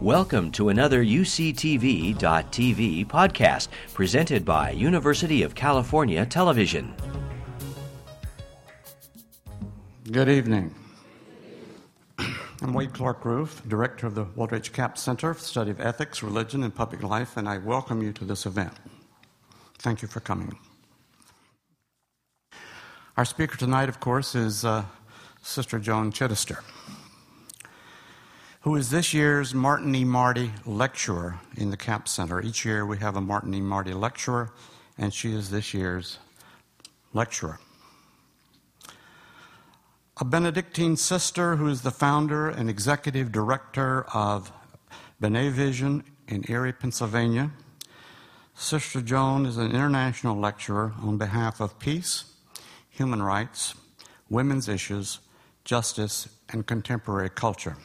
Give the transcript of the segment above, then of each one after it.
Welcome to another UCTV.tv podcast presented by University of California Television. Good evening. I'm Wade Clark Roof, Director of the Walter H. Capps Center for Study of Ethics, Religion, and Public Life, and I welcome you to this event. Thank you for coming. Our speaker tonight, of course, is uh, Sister Joan Chittister, who is this year's Martin E. Marty Lecturer in the Capps Center. Each year we have a Martin E. Marty Lecturer, and she is this year's lecturer. A Benedictine sister who is the founder and executive director of Benetvision in Erie, Pennsylvania. Sister Joan is an international lecturer on behalf of peace, human rights, women's issues, justice, and contemporary culture.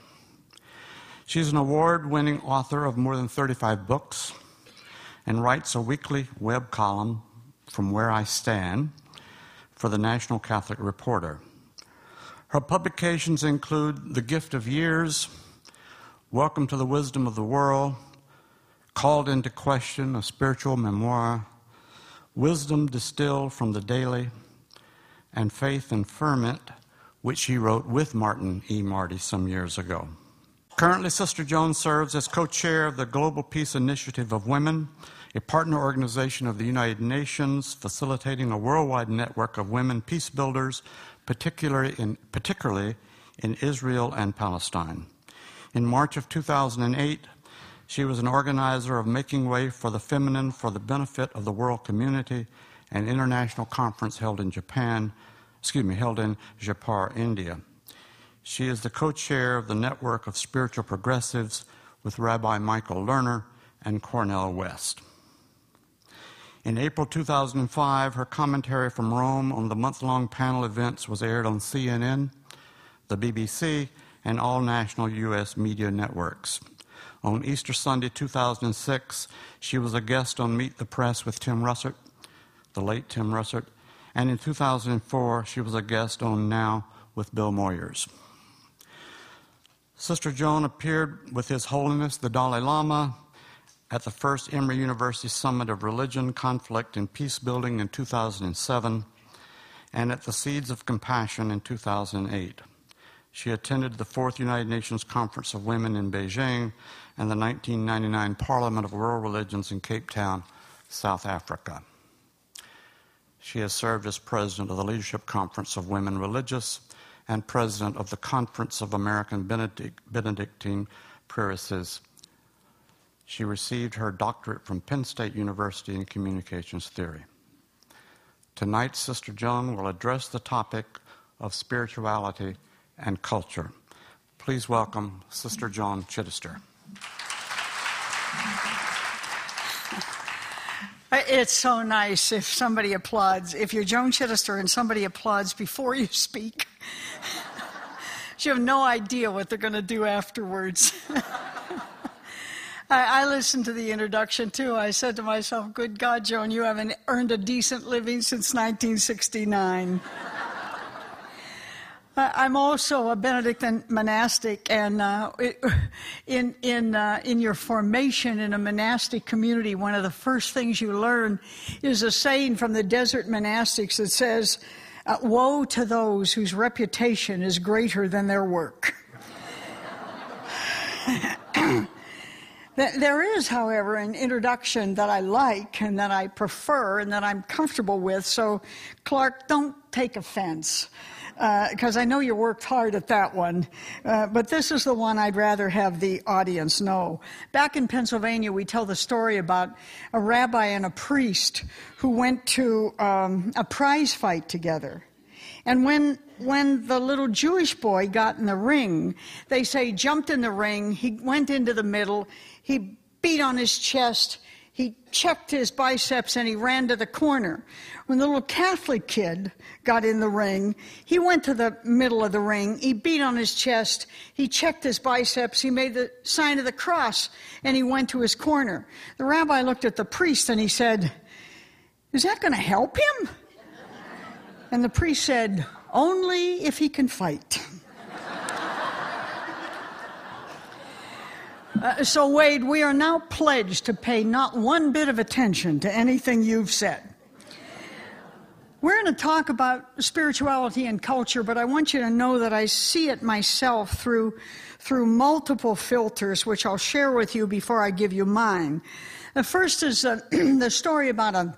She's an award winning author of more than 35 books and writes a weekly web column from where I stand for the National Catholic Reporter. Her publications include The Gift of Years, Welcome to the Wisdom of the World, Called into Question, a spiritual memoir, Wisdom Distilled from the Daily, and Faith and Ferment, which she wrote with Martin E. Marty some years ago. Currently, Sister Joan serves as co chair of the Global Peace Initiative of Women, a partner organization of the United Nations facilitating a worldwide network of women peace builders particularly in, particularly in Israel and Palestine. In March of 2008, she was an organizer of Making Way for the Feminine for the Benefit of the World Community, an international conference held in Japan, excuse me, held in Jaipur, India. She is the co chair of the Network of Spiritual Progressives with Rabbi Michael Lerner and Cornel West. In April 2005, her commentary from Rome on the month long panel events was aired on CNN, the BBC, and all national U.S. media networks. On Easter Sunday 2006, she was a guest on Meet the Press with Tim Russert, the late Tim Russert, and in 2004, she was a guest on Now with Bill Moyers. Sister Joan appeared with His Holiness the Dalai Lama, at the first Emory University Summit of Religion, Conflict, and Peace Building in 2007, and at the Seeds of Compassion in 2008. She attended the Fourth United Nations Conference of Women in Beijing and the 1999 Parliament of World Religions in Cape Town, South Africa. She has served as president of the Leadership Conference of Women Religious and president of the Conference of American Benedict- Benedictine Prioresses she received her doctorate from Penn State University in communications theory. Tonight, Sister Joan will address the topic of spirituality and culture. Please welcome Sister Joan Chittister. It's so nice if somebody applauds. If you're Joan Chittister and somebody applauds before you speak, you have no idea what they're going to do afterwards. I, I, listened to the introduction too. I said to myself, Good God, Joan, you haven't earned a decent living since 1969. I'm also a Benedictine monastic, and uh, in in uh, in your formation in a monastic community, one of the first things you learn is a saying from the desert monastics that says, uh, "Woe to those whose reputation is greater than their work." There is, however, an introduction that I like and that I prefer and that I'm comfortable with. So, Clark, don't take offense because uh, I know you worked hard at that one. Uh, but this is the one I'd rather have the audience know. Back in Pennsylvania, we tell the story about a rabbi and a priest who went to um, a prize fight together. And when, when the little Jewish boy got in the ring, they say jumped in the ring, he went into the middle, he beat on his chest, he checked his biceps, and he ran to the corner. When the little Catholic kid got in the ring, he went to the middle of the ring, he beat on his chest, he checked his biceps, he made the sign of the cross, and he went to his corner. The rabbi looked at the priest and he said, Is that going to help him? And the priest said, Only if he can fight. Uh, so, Wade, we are now pledged to pay not one bit of attention to anything you've said. We're going to talk about spirituality and culture, but I want you to know that I see it myself through, through multiple filters, which I'll share with you before I give you mine. The first is the story about a,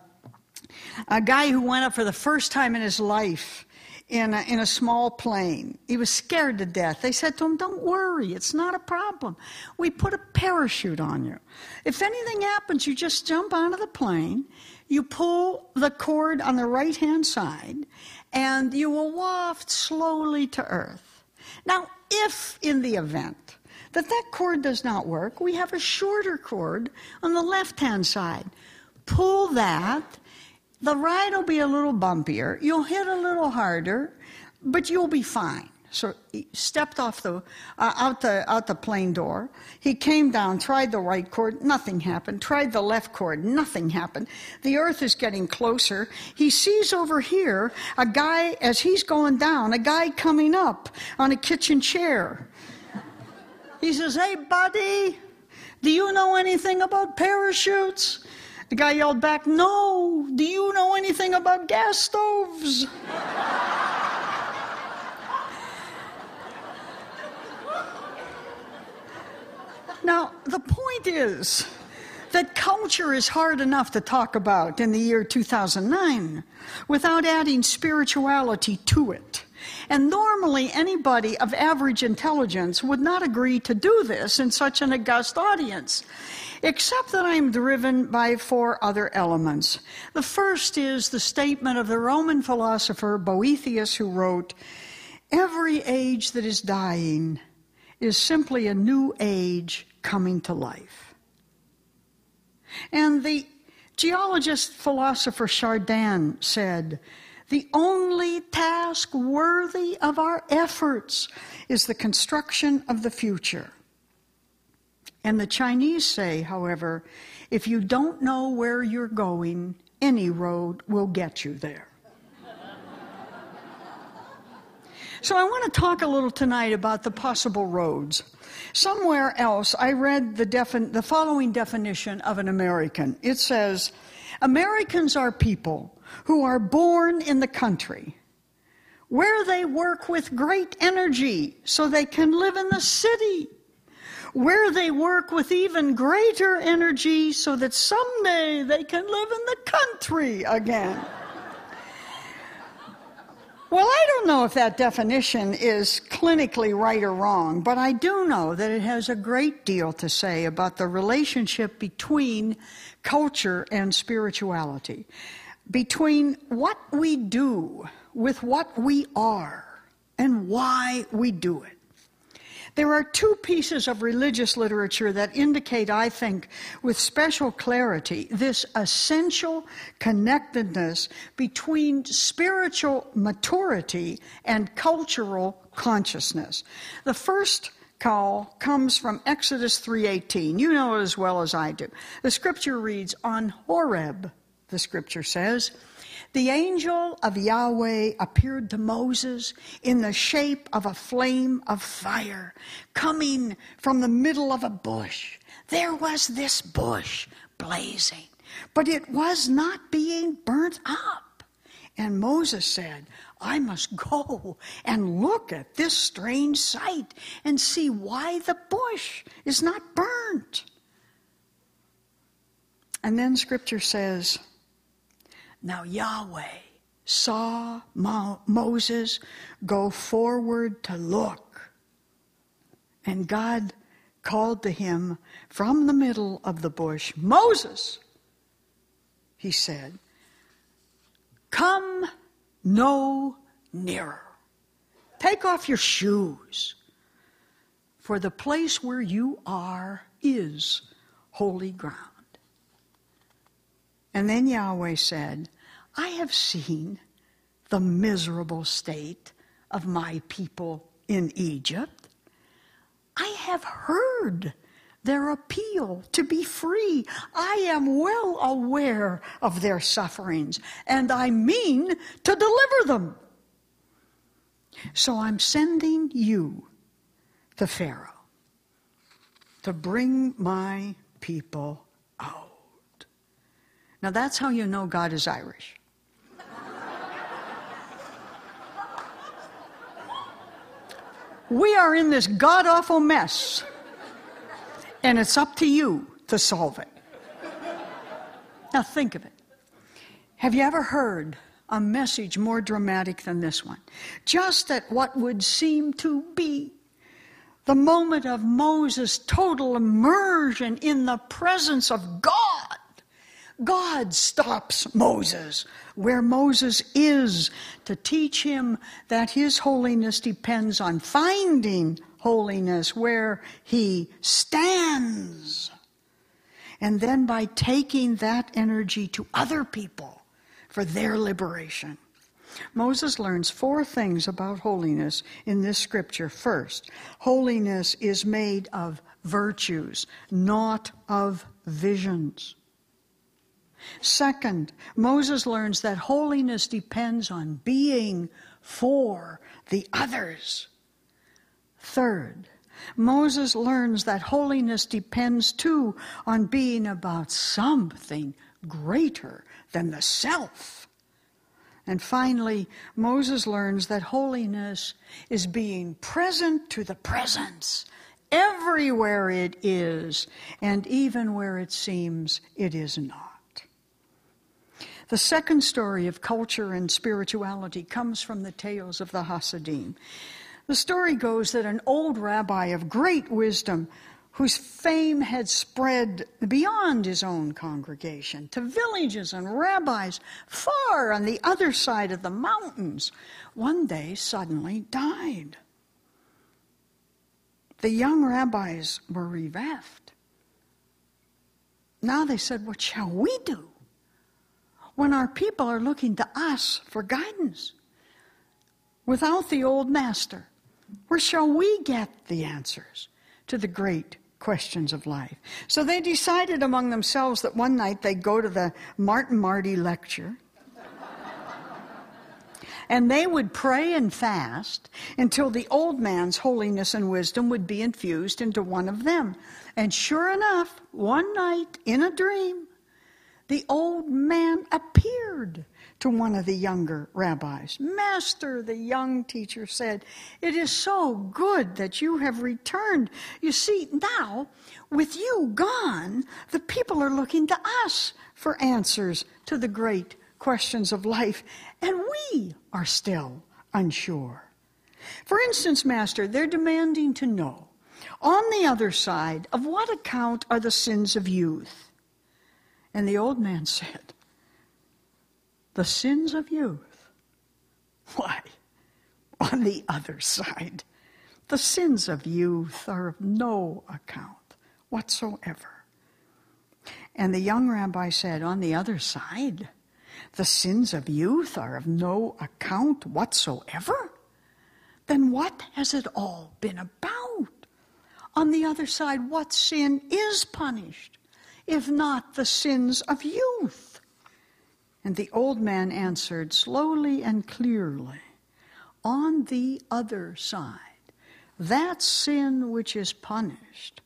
a guy who went up for the first time in his life in a, in a small plane. He was scared to death. They said to him, Don't worry, it's not a problem. We put a parachute on you. If anything happens, you just jump onto the plane you pull the cord on the right hand side, and you will waft slowly to earth. Now, if in the event that that cord does not work, we have a shorter cord on the left hand side. Pull that. The ride will be a little bumpier. You'll hit a little harder, but you'll be fine. So he stepped off the uh, out the out the plane door. He came down, tried the right cord, nothing happened. Tried the left cord, nothing happened. The earth is getting closer. He sees over here a guy as he's going down, a guy coming up on a kitchen chair. He says, "Hey, buddy, do you know anything about parachutes?" The guy yelled back, "No. Do you know anything about gas stoves?" Now, the point is that culture is hard enough to talk about in the year 2009 without adding spirituality to it. And normally, anybody of average intelligence would not agree to do this in such an august audience, except that I'm driven by four other elements. The first is the statement of the Roman philosopher Boethius, who wrote, Every age that is dying is simply a new age coming to life. And the geologist philosopher Chardin said, the only task worthy of our efforts is the construction of the future. And the Chinese say, however, if you don't know where you're going, any road will get you there. so I want to talk a little tonight about the possible roads. Somewhere else, I read the, defin- the following definition of an American. It says, Americans are people who are born in the country where they work with great energy so they can live in the city, where they work with even greater energy so that someday they can live in the country again. Well, I don't know if that definition is clinically right or wrong, but I do know that it has a great deal to say about the relationship between culture and spirituality, between what we do with what we are and why we do it. There are two pieces of religious literature that indicate, I think, with special clarity, this essential connectedness between spiritual maturity and cultural consciousness. The first call comes from Exodus 3:18. You know it as well as I do. The scripture reads, "On Horeb," the scripture says, the angel of Yahweh appeared to Moses in the shape of a flame of fire coming from the middle of a bush. There was this bush blazing, but it was not being burnt up. And Moses said, I must go and look at this strange sight and see why the bush is not burnt. And then scripture says, now Yahweh saw Mo- Moses go forward to look, and God called to him from the middle of the bush, Moses, he said, Come no nearer. Take off your shoes, for the place where you are is holy ground. And then Yahweh said, I have seen the miserable state of my people in Egypt. I have heard their appeal to be free. I am well aware of their sufferings, and I mean to deliver them. So I'm sending you to Pharaoh. to bring my people. Now that's how you know God is Irish. we are in this god awful mess, and it's up to you to solve it. Now think of it. Have you ever heard a message more dramatic than this one? Just at what would seem to be the moment of Moses' total immersion in the presence of God. God stops Moses where Moses is to teach him that his holiness depends on finding holiness where he stands. And then by taking that energy to other people for their liberation. Moses learns four things about holiness in this scripture. First, holiness is made of virtues, not of visions. Second, Moses learns that holiness depends on being for the others. Third, Moses learns that holiness depends too on being about something greater than the self. And finally, Moses learns that holiness is being present to the presence everywhere it is, and even where it seems it is not. The second story of culture and spirituality comes from the tales of the Hasidim. The story goes that an old rabbi of great wisdom, whose fame had spread beyond his own congregation to villages and rabbis far on the other side of the mountains, one day suddenly died. The young rabbis were bereft. Now they said, What shall we do? When our people are looking to us for guidance. Without the old master, where shall we get the answers to the great questions of life? So they decided among themselves that one night they'd go to the Martin Marty lecture. and they would pray and fast until the old man's holiness and wisdom would be infused into one of them. And sure enough, one night in a dream, the old man appeared to one of the younger rabbis. Master, the young teacher said, It is so good that you have returned. You see, now, with you gone, the people are looking to us for answers to the great questions of life, and we are still unsure. For instance, Master, they're demanding to know on the other side, of what account are the sins of youth? And the old man said, The sins of youth. Why, on the other side, the sins of youth are of no account whatsoever. And the young rabbi said, On the other side, the sins of youth are of no account whatsoever? Then what has it all been about? On the other side, what sin is punished? If not the sins of youth? And the old man answered slowly and clearly, On the other side, that sin which is punished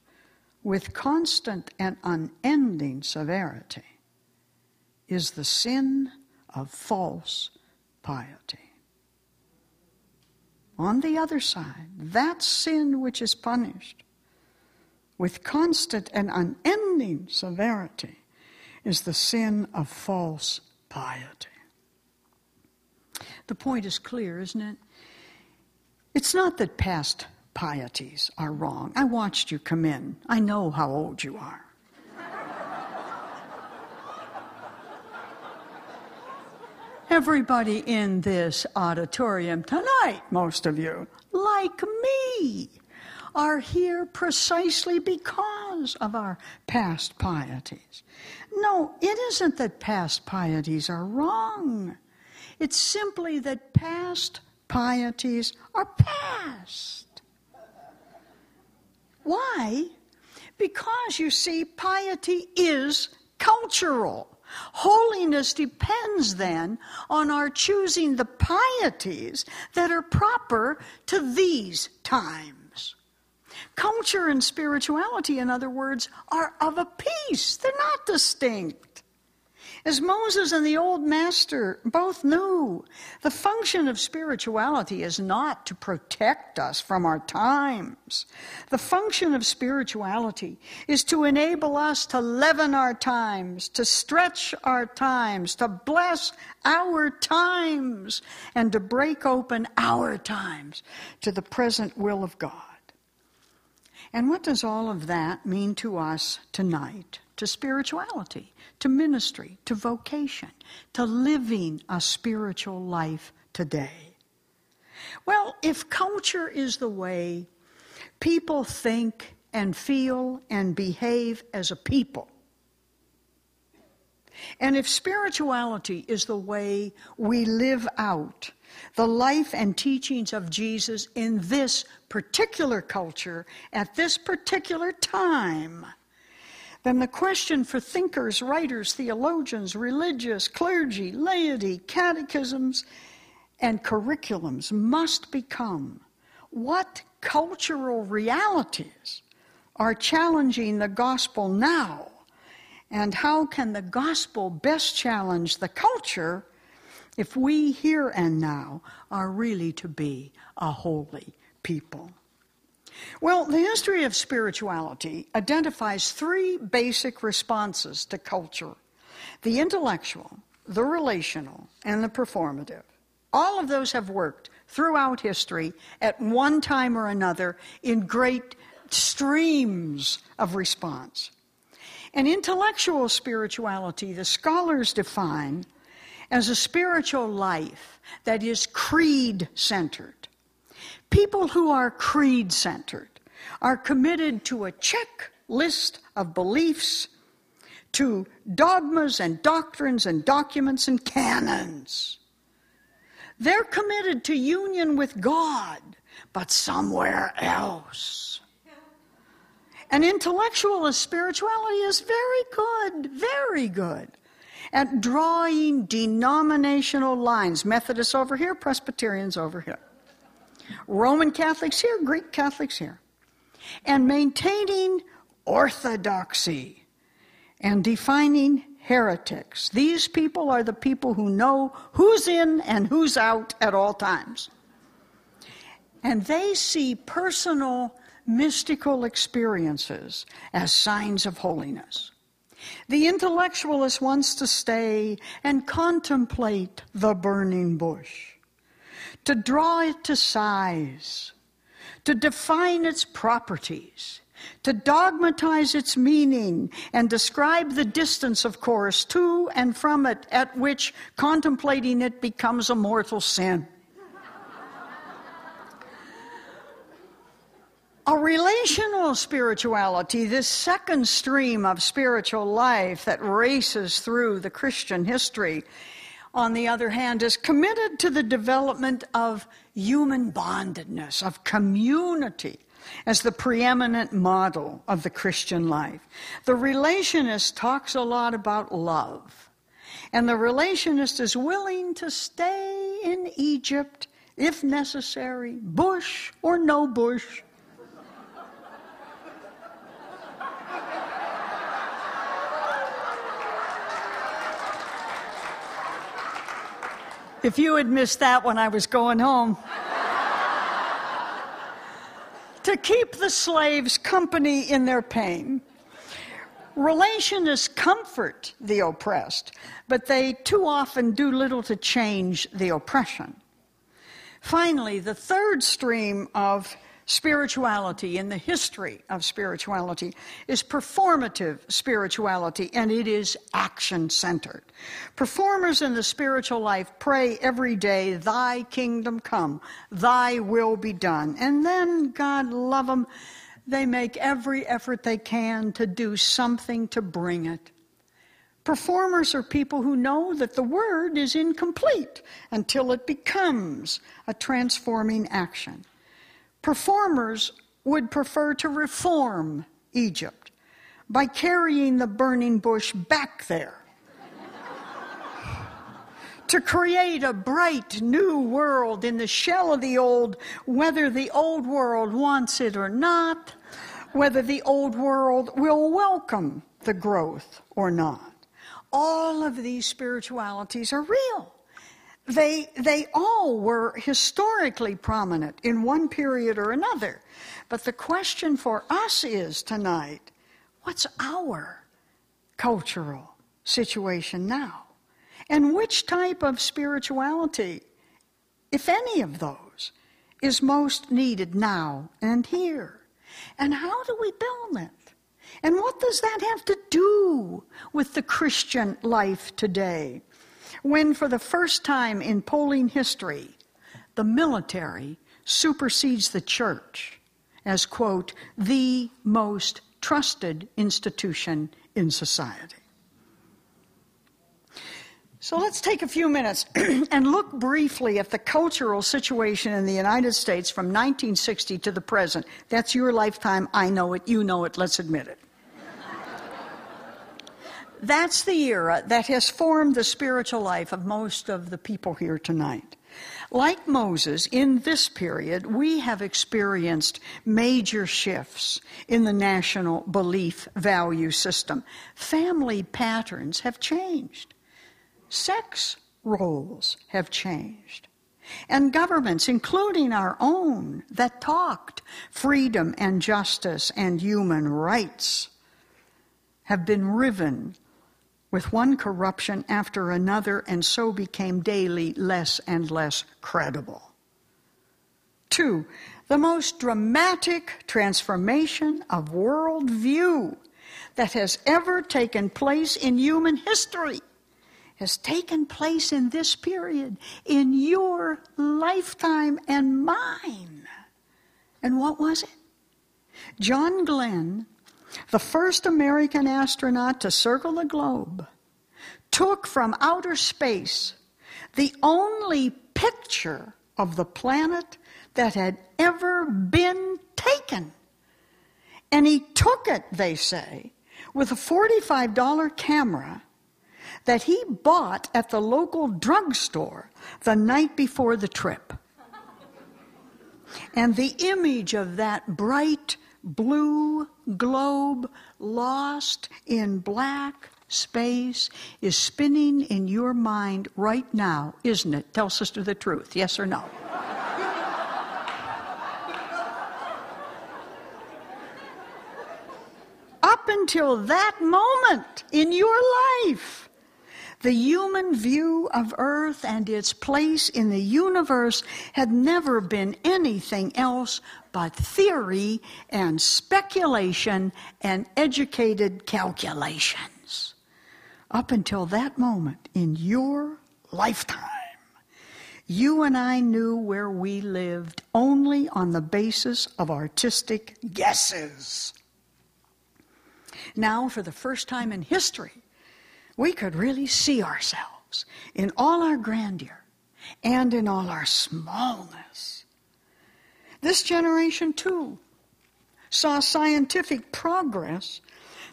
with constant and unending severity is the sin of false piety. On the other side, that sin which is punished with constant and unending severity is the sin of false piety. The point is clear, isn't it? It's not that past pieties are wrong. I watched you come in. I know how old you are. Everybody in this auditorium tonight, most of you, like me, are here precisely because of our past pieties. No, it isn't that past pieties are wrong. It's simply that past pieties are past. Why? Because you see, piety is cultural. Holiness depends then on our choosing the pieties that are proper to these times. Culture and spirituality, in other words, are of a piece, they're not distinct. As Moses and the old master both knew, the function of spirituality is not to protect us from our times. The function of spirituality is to enable us to leaven our times, to stretch our times, to bless our times, and to break open our times to the present will of God. And what does all of that mean to us tonight, to spirituality? to ministry, to vocation, to living a spiritual life today? Well, if culture is the way people think and feel and behave as a people, and if spirituality is the way we live out the life and teachings of Jesus in this particular culture at this particular time, then the question for thinkers, writers, theologians, religious, clergy, laity, catechisms, and curriculums must become what cultural realities are challenging the gospel now, and how can the gospel best challenge the culture if we here and now are really to be a holy people? Well, the history of spirituality identifies three basic responses to culture the intellectual, the relational, and the performative. All of those have worked throughout history at one time or another in great streams of response. And intellectual spirituality, the scholars define as a spiritual life that is creed centered People who are creed centered are committed to a checklist of beliefs, to dogmas and doctrines and documents and canons. They're committed to union with God, but somewhere else. And intellectualist spirituality is very good, very good at drawing denominational lines. Methodists over here, Presbyterians over here. Roman Catholics here, Greek Catholics here, and maintaining orthodoxy and defining heretics. These people are the people who know who's in and who's out at all times. And they see personal mystical experiences as signs of holiness. The intellectualist wants to stay and contemplate the burning bush to draw it to size, to define its properties, to dogmatize its meaning, and describe the distance, of course, to and from it at which contemplating it becomes a mortal sin. A relational spirituality, this second stream of spiritual life that races through the Christian history, on the other hand, is committed to the development of human bondedness, of community, as the preeminent model of the Christian life. The relationist talks a lot about love, and the relationist is willing to stay in Egypt if necessary, bush or no bush. If you had missed that when I was going home. to keep the slaves company in their pain. Relationists comfort the oppressed, but they too often do little to change the oppression. Finally, the third stream of spirituality in the history of spirituality is performative spirituality, and it is action centered. Performers in the spiritual life pray every day, Thy kingdom come, Thy will be done. And then, God love them, they make every effort they can to do something to bring it. Performers are people who know that the word is incomplete until it becomes a transforming action. Performers would prefer to reform Egypt by carrying the burning bush back there to create a bright new world in the shell of the old, whether the old world wants it or not, whether the old world will welcome the growth or not. All of these spiritualities are real. They, they all were historically prominent in one period or another. But the question for us is tonight what's our cultural situation now? And which type of spirituality, if any of those, is most needed now and here? And how do we build it? And what does that have to do with the Christian life today? When, for the first time in polling history, the military supersedes the church as, quote, the most trusted institution in society. So let's take a few minutes and look briefly at the cultural situation in the United States from 1960 to the present. That's your lifetime. I know it. You know it. Let's admit it. That's the era that has formed the spiritual life of most of the people here tonight. Like Moses, in this period, we have experienced major shifts in the national belief value system. Family patterns have changed sex roles have changed. And governments, including our own, that talked freedom and justice and human rights, have been riven with one corruption after another and so became daily less and less credible. Two, the most dramatic transformation of worldview that has ever taken place in human history has taken place in this period, in your lifetime and mine. And what was it? John Glenn, the first American astronaut to circle the globe, took from outer space the only picture of the planet that had ever been taken. And he took it, they say, with a $45 camera that he bought at the local drugstore the night before the trip. And the image of that bright blue globe lost in black space is spinning in your mind right now, isn't it? Tell Sister the truth, yes or no? Up until that moment in your life, the human view of Earth and its place in the universe had never been anything else but theory and speculation and educated calculations. Up until that moment in your lifetime, you and I knew where we lived only on the basis of artistic guesses. Now, for the first time in history, we could really see ourselves in all our grandeur and in all our smallness. This generation, too, saw scientific progress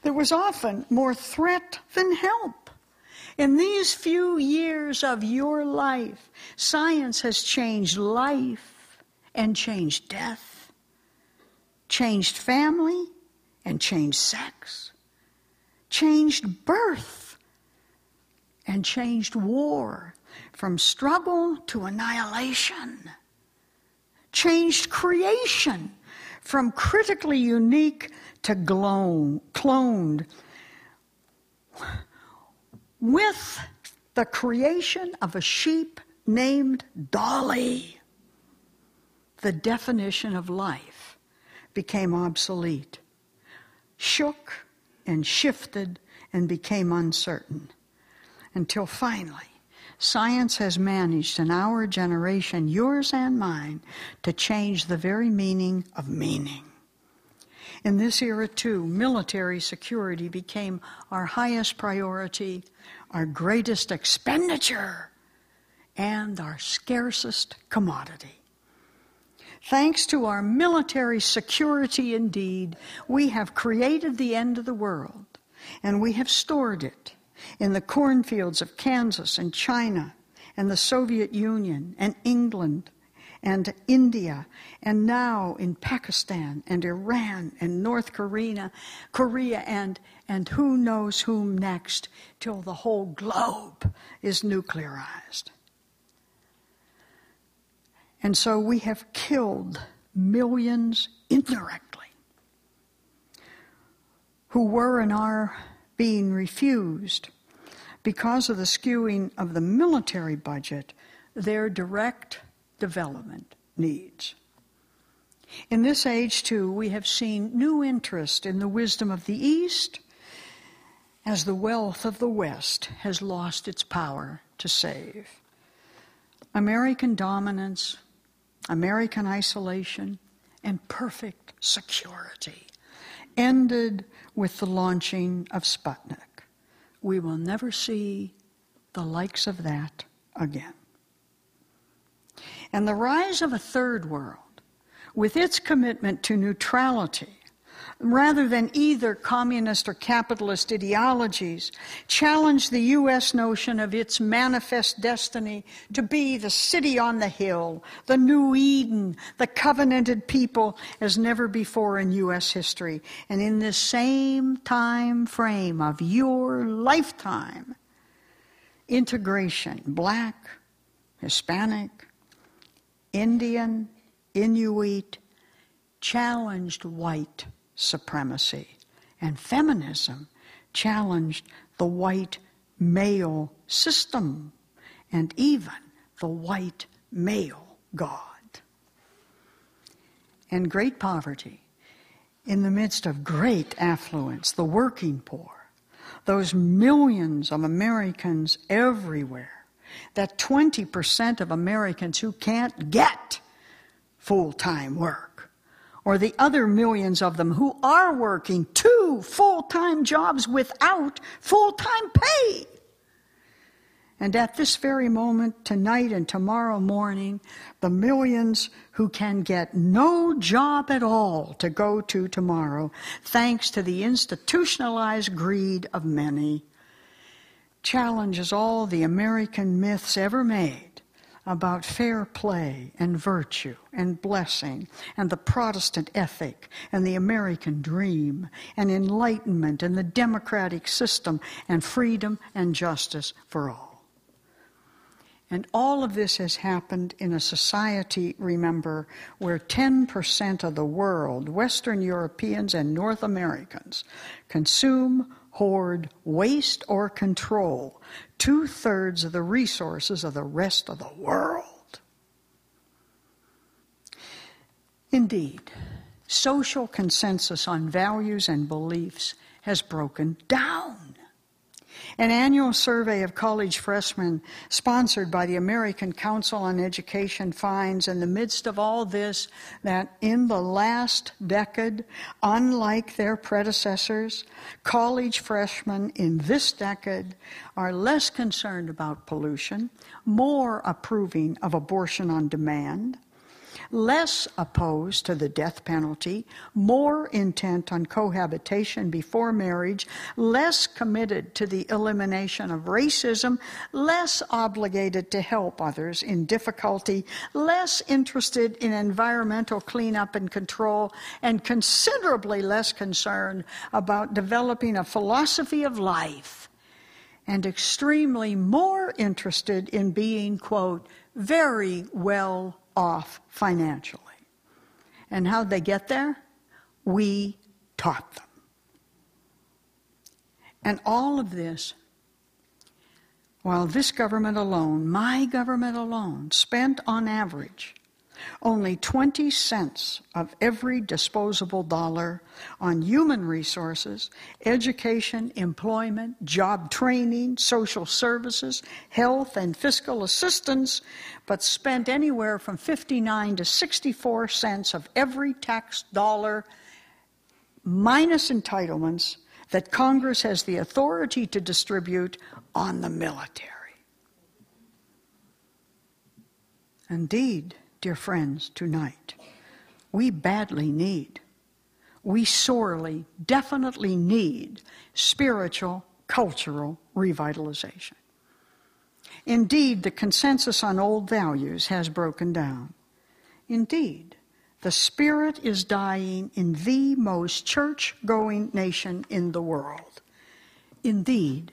that was often more threat than help. In these few years of your life, science has changed life and changed death, changed family and changed sex, changed birth and changed war from struggle to annihilation, changed creation from critically unique to cloned, with the creation of a sheep named Dolly. The definition of life became obsolete, shook and shifted and became uncertain until finally science has managed in our generation, yours and mine, to change the very meaning of meaning. In this era, too, military security became our highest priority, our greatest expenditure, and our scarcest commodity. Thanks to our military security, indeed, we have created the end of the world, and we have stored it in the cornfields of Kansas and China and the Soviet Union and England and India, and now in Pakistan and Iran and North Korea, Korea and, and who knows whom next, till the whole globe is nuclearized. And so we have killed millions indirectly who were and are being refused because of the skewing of the military budget their direct development needs. In this age, too, we have seen new interest in the wisdom of the East as the wealth of the West has lost its power to save. American dominance, American isolation, and perfect security ended with the launching of Sputnik. We will never see the likes of that again. And the rise of a third world, with its commitment to neutrality, rather than either communist or capitalist ideologies, challenged the U.S. notion of its manifest destiny to be the city on the hill, the new Eden, the covenanted people as never before in U.S. history. And in this same time frame of your lifetime, integration, black, Hispanic, Indian, Inuit, challenged white supremacy. And feminism challenged the white male system and even the white male God. And great poverty, in the midst of great affluence, the working poor, those millions of Americans everywhere, that 20% of Americans who can't get full time work or the other millions of them who are working two full time jobs without full time pay. And at this very moment, tonight and tomorrow morning, the millions who can get no job at all to go to tomorrow, thanks to the institutionalized greed of many, challenges all the American myths ever made about fair play and virtue and blessing and the Protestant ethic and the American dream and enlightenment and the democratic system and freedom and justice for all. And all of this has happened in a society, remember, where 10% of the world, Western Europeans and North Americans, consume hoard, waste, or control two thirds of the resources of the rest of the world. Indeed, social consensus on values and beliefs has broken down. An annual survey of college freshmen, sponsored by the American Council on Education, finds in the midst of all this that in the last decade, unlike their predecessors, college freshmen in this decade are less concerned about pollution, more approving of abortion on demand, less opposed to the death penalty, more intent on cohabitation before marriage, less committed to the elimination of racism, less obligated to help others in difficulty, less interested in environmental cleanup and control, and considerably less concerned about developing a philosophy of life and extremely more interested in being, quote, very well off financially. And how'd they get there? We taught them. And all of this, while this government alone, my government alone, spent on average only 20 cents of every disposable dollar on human resources, education, employment, job training, social services, health, and fiscal assistance, but spent anywhere from 59 to 64 cents of every tax dollar minus entitlements that Congress has the authority to distribute on the military. Indeed, dear friends, tonight. We badly need, we sorely, definitely need spiritual, cultural revitalization. Indeed, the consensus on old values has broken down. Indeed, the Spirit is dying in the most church going nation in the world. Indeed,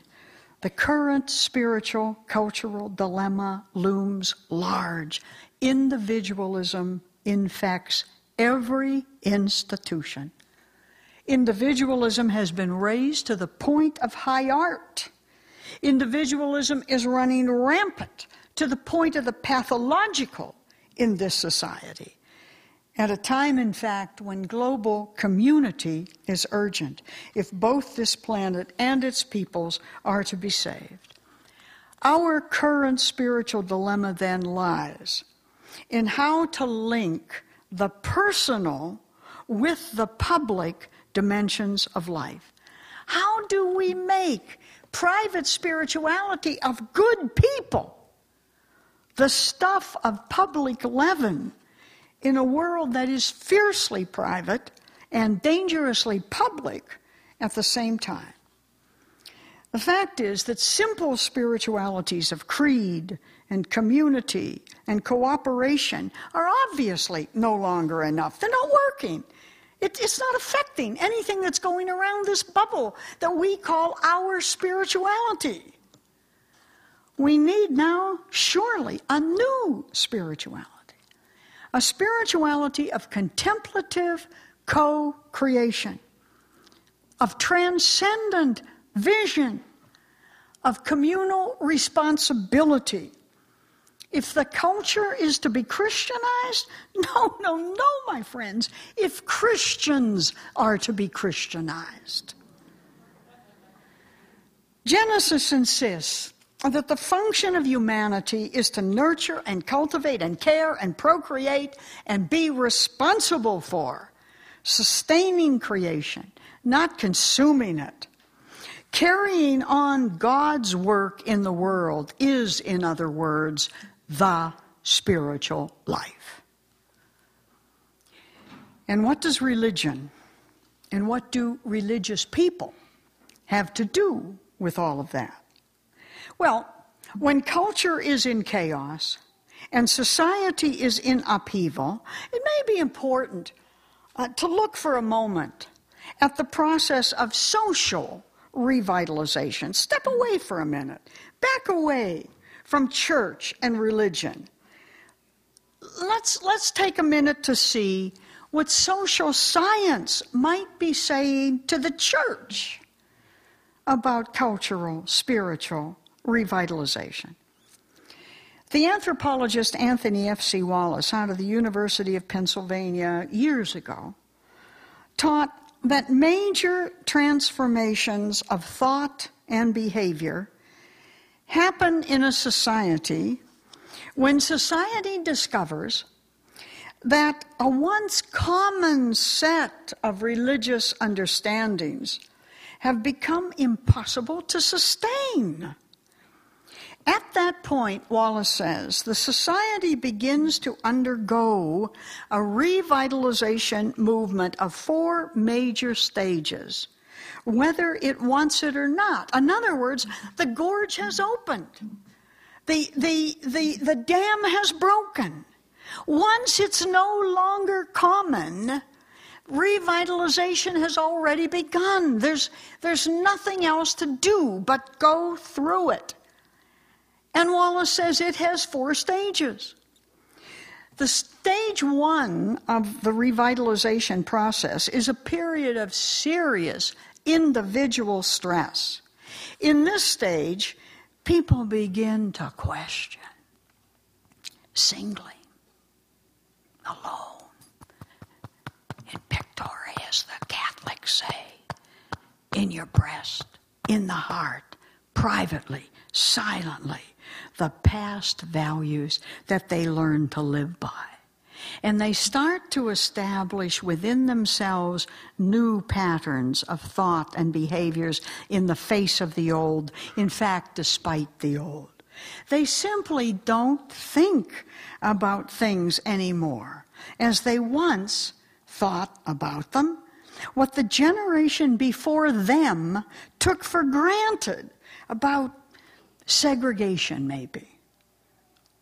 the current spiritual cultural dilemma looms large. Individualism infects every institution. Individualism has been raised to the point of high art. Individualism is running rampant to the point of the pathological in this society. At a time, in fact, when global community is urgent, if both this planet and its peoples are to be saved. Our current spiritual dilemma then lies in how to link the personal with the public dimensions of life. How do we make private spirituality of good people the stuff of public leaven in a world that is fiercely private and dangerously public at the same time. The fact is that simple spiritualities of creed and community and cooperation are obviously no longer enough. They're not working. It, it's not affecting anything that's going around this bubble that we call our spirituality. We need now, surely, a new spirituality a spirituality of contemplative co creation, of transcendent vision, of communal responsibility. If the culture is to be Christianized, no, no, no, my friends. If Christians are to be Christianized. Genesis insists that the function of humanity is to nurture and cultivate and care and procreate and be responsible for sustaining creation, not consuming it. Carrying on God's work in the world is, in other words, the spiritual life. And what does religion and what do religious people have to do with all of that? Well, when culture is in chaos and society is in upheaval, it may be important uh, to look for a moment at the process of social revitalization. Step away for a minute, back away from church and religion. Let's, let's take a minute to see what social science might be saying to the church about cultural, spiritual revitalization. The anthropologist Anthony F.C. Wallace, out of the University of Pennsylvania years ago, taught that major transformations of thought and behavior happen in a society when society discovers that a once common set of religious understandings have become impossible to sustain. At that point, Wallace says, the society begins to undergo a revitalization movement of four major stages, whether it wants it or not. In other words, the gorge has opened, the, the, the, the dam has broken. Once it's no longer common, revitalization has already begun. There's, there's nothing else to do but go through it. And Wallace says it has four stages. The stage one of the revitalization process is a period of serious individual stress. In this stage, people begin to question singly, alone, in pectore, the Catholics say, in your breast, in the heart, privately, silently, the past values that they learn to live by. And they start to establish within themselves new patterns of thought and behaviors in the face of the old, in fact, despite the old. They simply don't think about things anymore as they once thought about them. What the generation before them took for granted about segregation, maybe,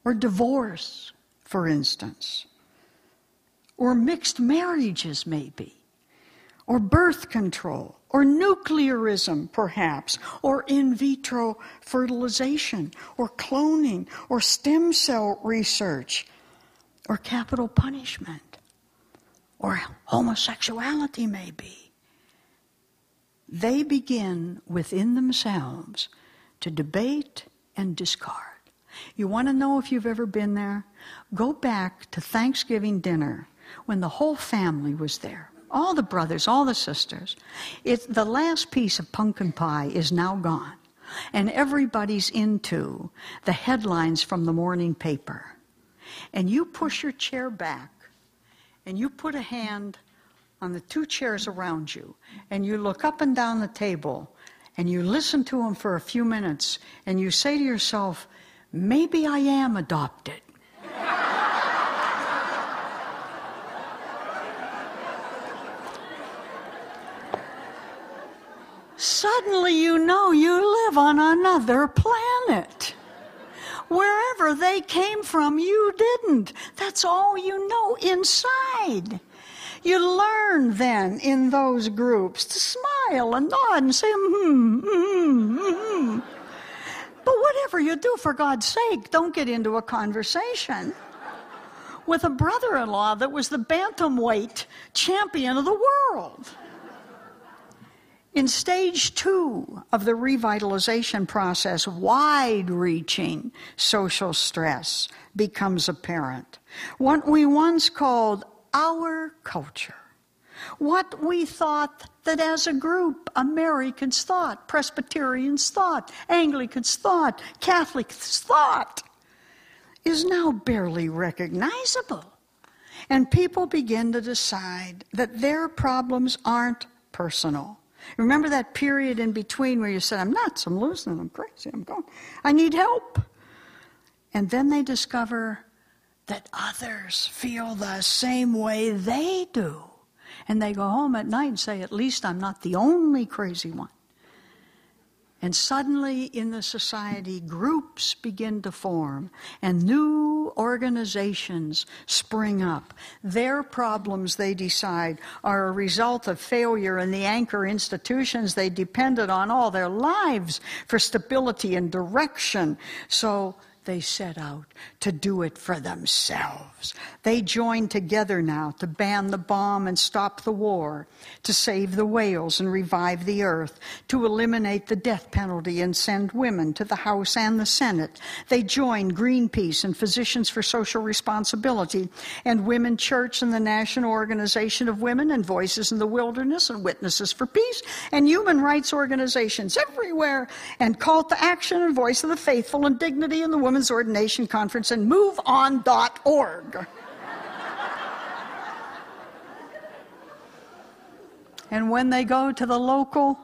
or divorce, for instance, or mixed marriages, maybe, or birth control, or nuclearism, perhaps, or in vitro fertilization, or cloning, or stem cell research, or capital punishment, or homosexuality, maybe. They begin within themselves to debate and discard. You want to know if you've ever been there? Go back to Thanksgiving dinner when the whole family was there. All the brothers, all the sisters. The last piece of pumpkin pie is now gone. And everybody's into the headlines from the morning paper. And you push your chair back and you put a hand on the two chairs around you and you look up and down the table and you listen to them for a few minutes and you say to yourself, maybe I am adopted. Suddenly you know you live on another planet. Wherever they came from, you didn't. That's all you know inside. You learn then in those groups to smile and nod and say, hmm, hmm, hmm. But whatever you do, for God's sake, don't get into a conversation with a brother in law that was the bantamweight champion of the world. In stage two of the revitalization process, wide reaching social stress becomes apparent. What we once called our culture. What we thought that as a group, Americans thought, Presbyterians thought, Anglicans thought, Catholics thought, is now barely recognizable. And people begin to decide that their problems aren't personal. Remember that period in between where you said, I'm nuts, I'm losing, I'm crazy, I'm going, I need help. And then they discover that others feel the same way they do. And they go home at night and say, At least I'm not the only crazy one. And suddenly in the society, groups begin to form and new organizations spring up. Their problems, they decide, are a result of failure in the anchor institutions they depended on all their lives for stability and direction. So they set out to do it for themselves. They join together now to ban the bomb and stop the war, to save the whales and revive the earth, to eliminate the death penalty and send women to the House and the Senate. They join Greenpeace and Physicians for Social Responsibility and Women Church and the National Organization of Women and Voices in the Wilderness and Witnesses for Peace and human rights organizations everywhere and Call to Action and Voice of the Faithful and Dignity in the Women Women's Ordination Conference and moveon.org. and when they go to the local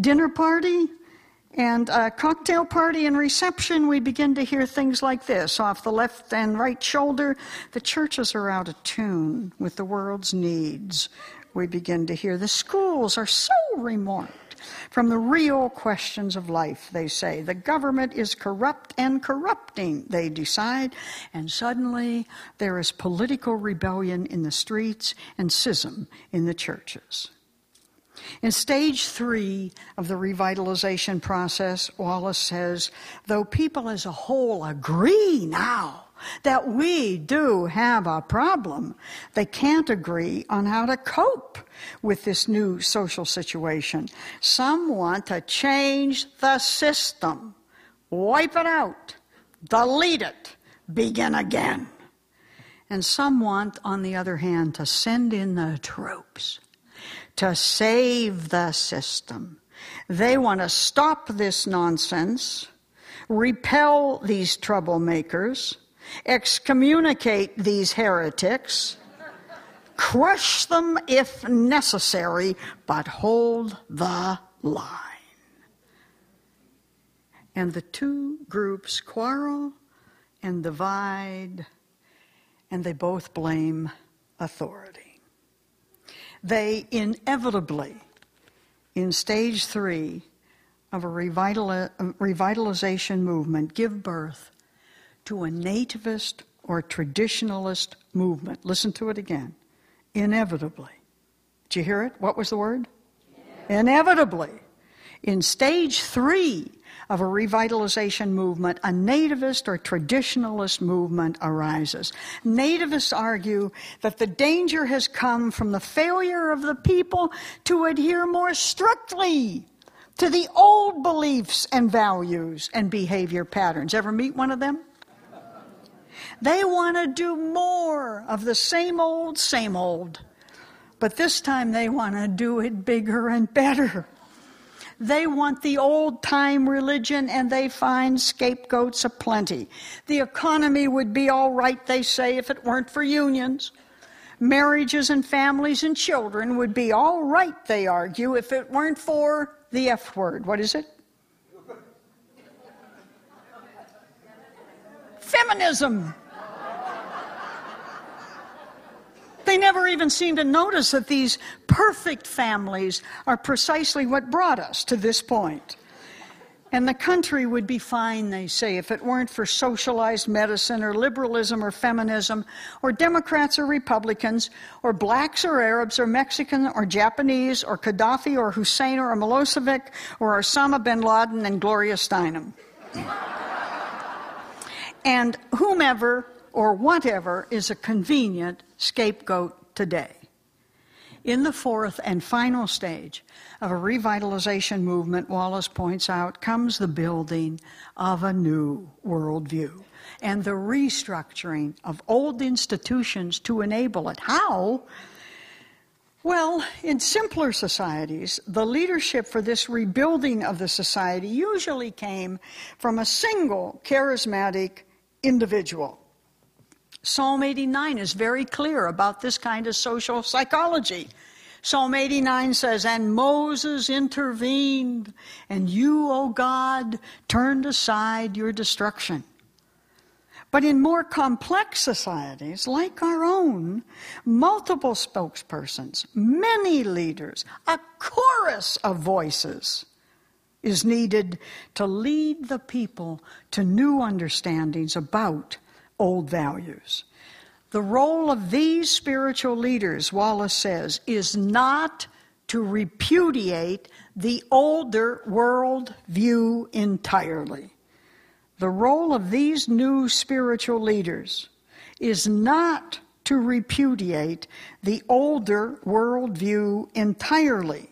dinner party and cocktail party and reception, we begin to hear things like this off the left and right shoulder. The churches are out of tune with the world's needs. We begin to hear the schools are so remote from the real questions of life, they say. The government is corrupt and corrupting, they decide, and suddenly there is political rebellion in the streets and schism in the churches. In stage three of the revitalization process, Wallace says, though people as a whole agree now that we do have a problem. They can't agree on how to cope with this new social situation. Some want to change the system, wipe it out, delete it, begin again. And some want, on the other hand, to send in the troops to save the system. They want to stop this nonsense, repel these troublemakers, excommunicate these heretics, crush them if necessary, but hold the line. And the two groups quarrel and divide, and they both blame authority. They inevitably, in stage three, of a revitalization movement give birth to a nativist or traditionalist movement. Listen to it again. Inevitably. Did you hear it? What was the word? Inevitably. In stage three of a revitalization movement, a nativist or traditionalist movement arises. Nativists argue that the danger has come from the failure of the people to adhere more strictly to the old beliefs and values and behavior patterns. Ever meet one of them? They want to do more of the same old, same old. But this time they want to do it bigger and better. They want the old time religion and they find scapegoats aplenty. The economy would be all right, they say, if it weren't for unions. Marriages and families and children would be all right, they argue, if it weren't for the F word. What is it? Feminism. They never even seem to notice that these perfect families are precisely what brought us to this point. And the country would be fine, they say, if it weren't for socialized medicine or liberalism or feminism or Democrats or Republicans or blacks or Arabs or Mexican or Japanese or Gaddafi or Hussein or Milosevic or Osama bin Laden and Gloria Steinem. And whomever or whatever is a convenient scapegoat today. In the fourth and final stage of a revitalization movement, Wallace points out, comes the building of a new worldview and the restructuring of old institutions to enable it. How? Well, in simpler societies, the leadership for this rebuilding of the society usually came from a single charismatic individual. Psalm 89 is very clear about this kind of social psychology. Psalm 89 says, And Moses intervened, and you, O God, turned aside your destruction. But in more complex societies, like our own, multiple spokespersons, many leaders, a chorus of voices is needed to lead the people to new understandings about old values. The role of these spiritual leaders, Wallace says, is not to repudiate the older world view entirely. The role of these new spiritual leaders is not to repudiate the older worldview entirely.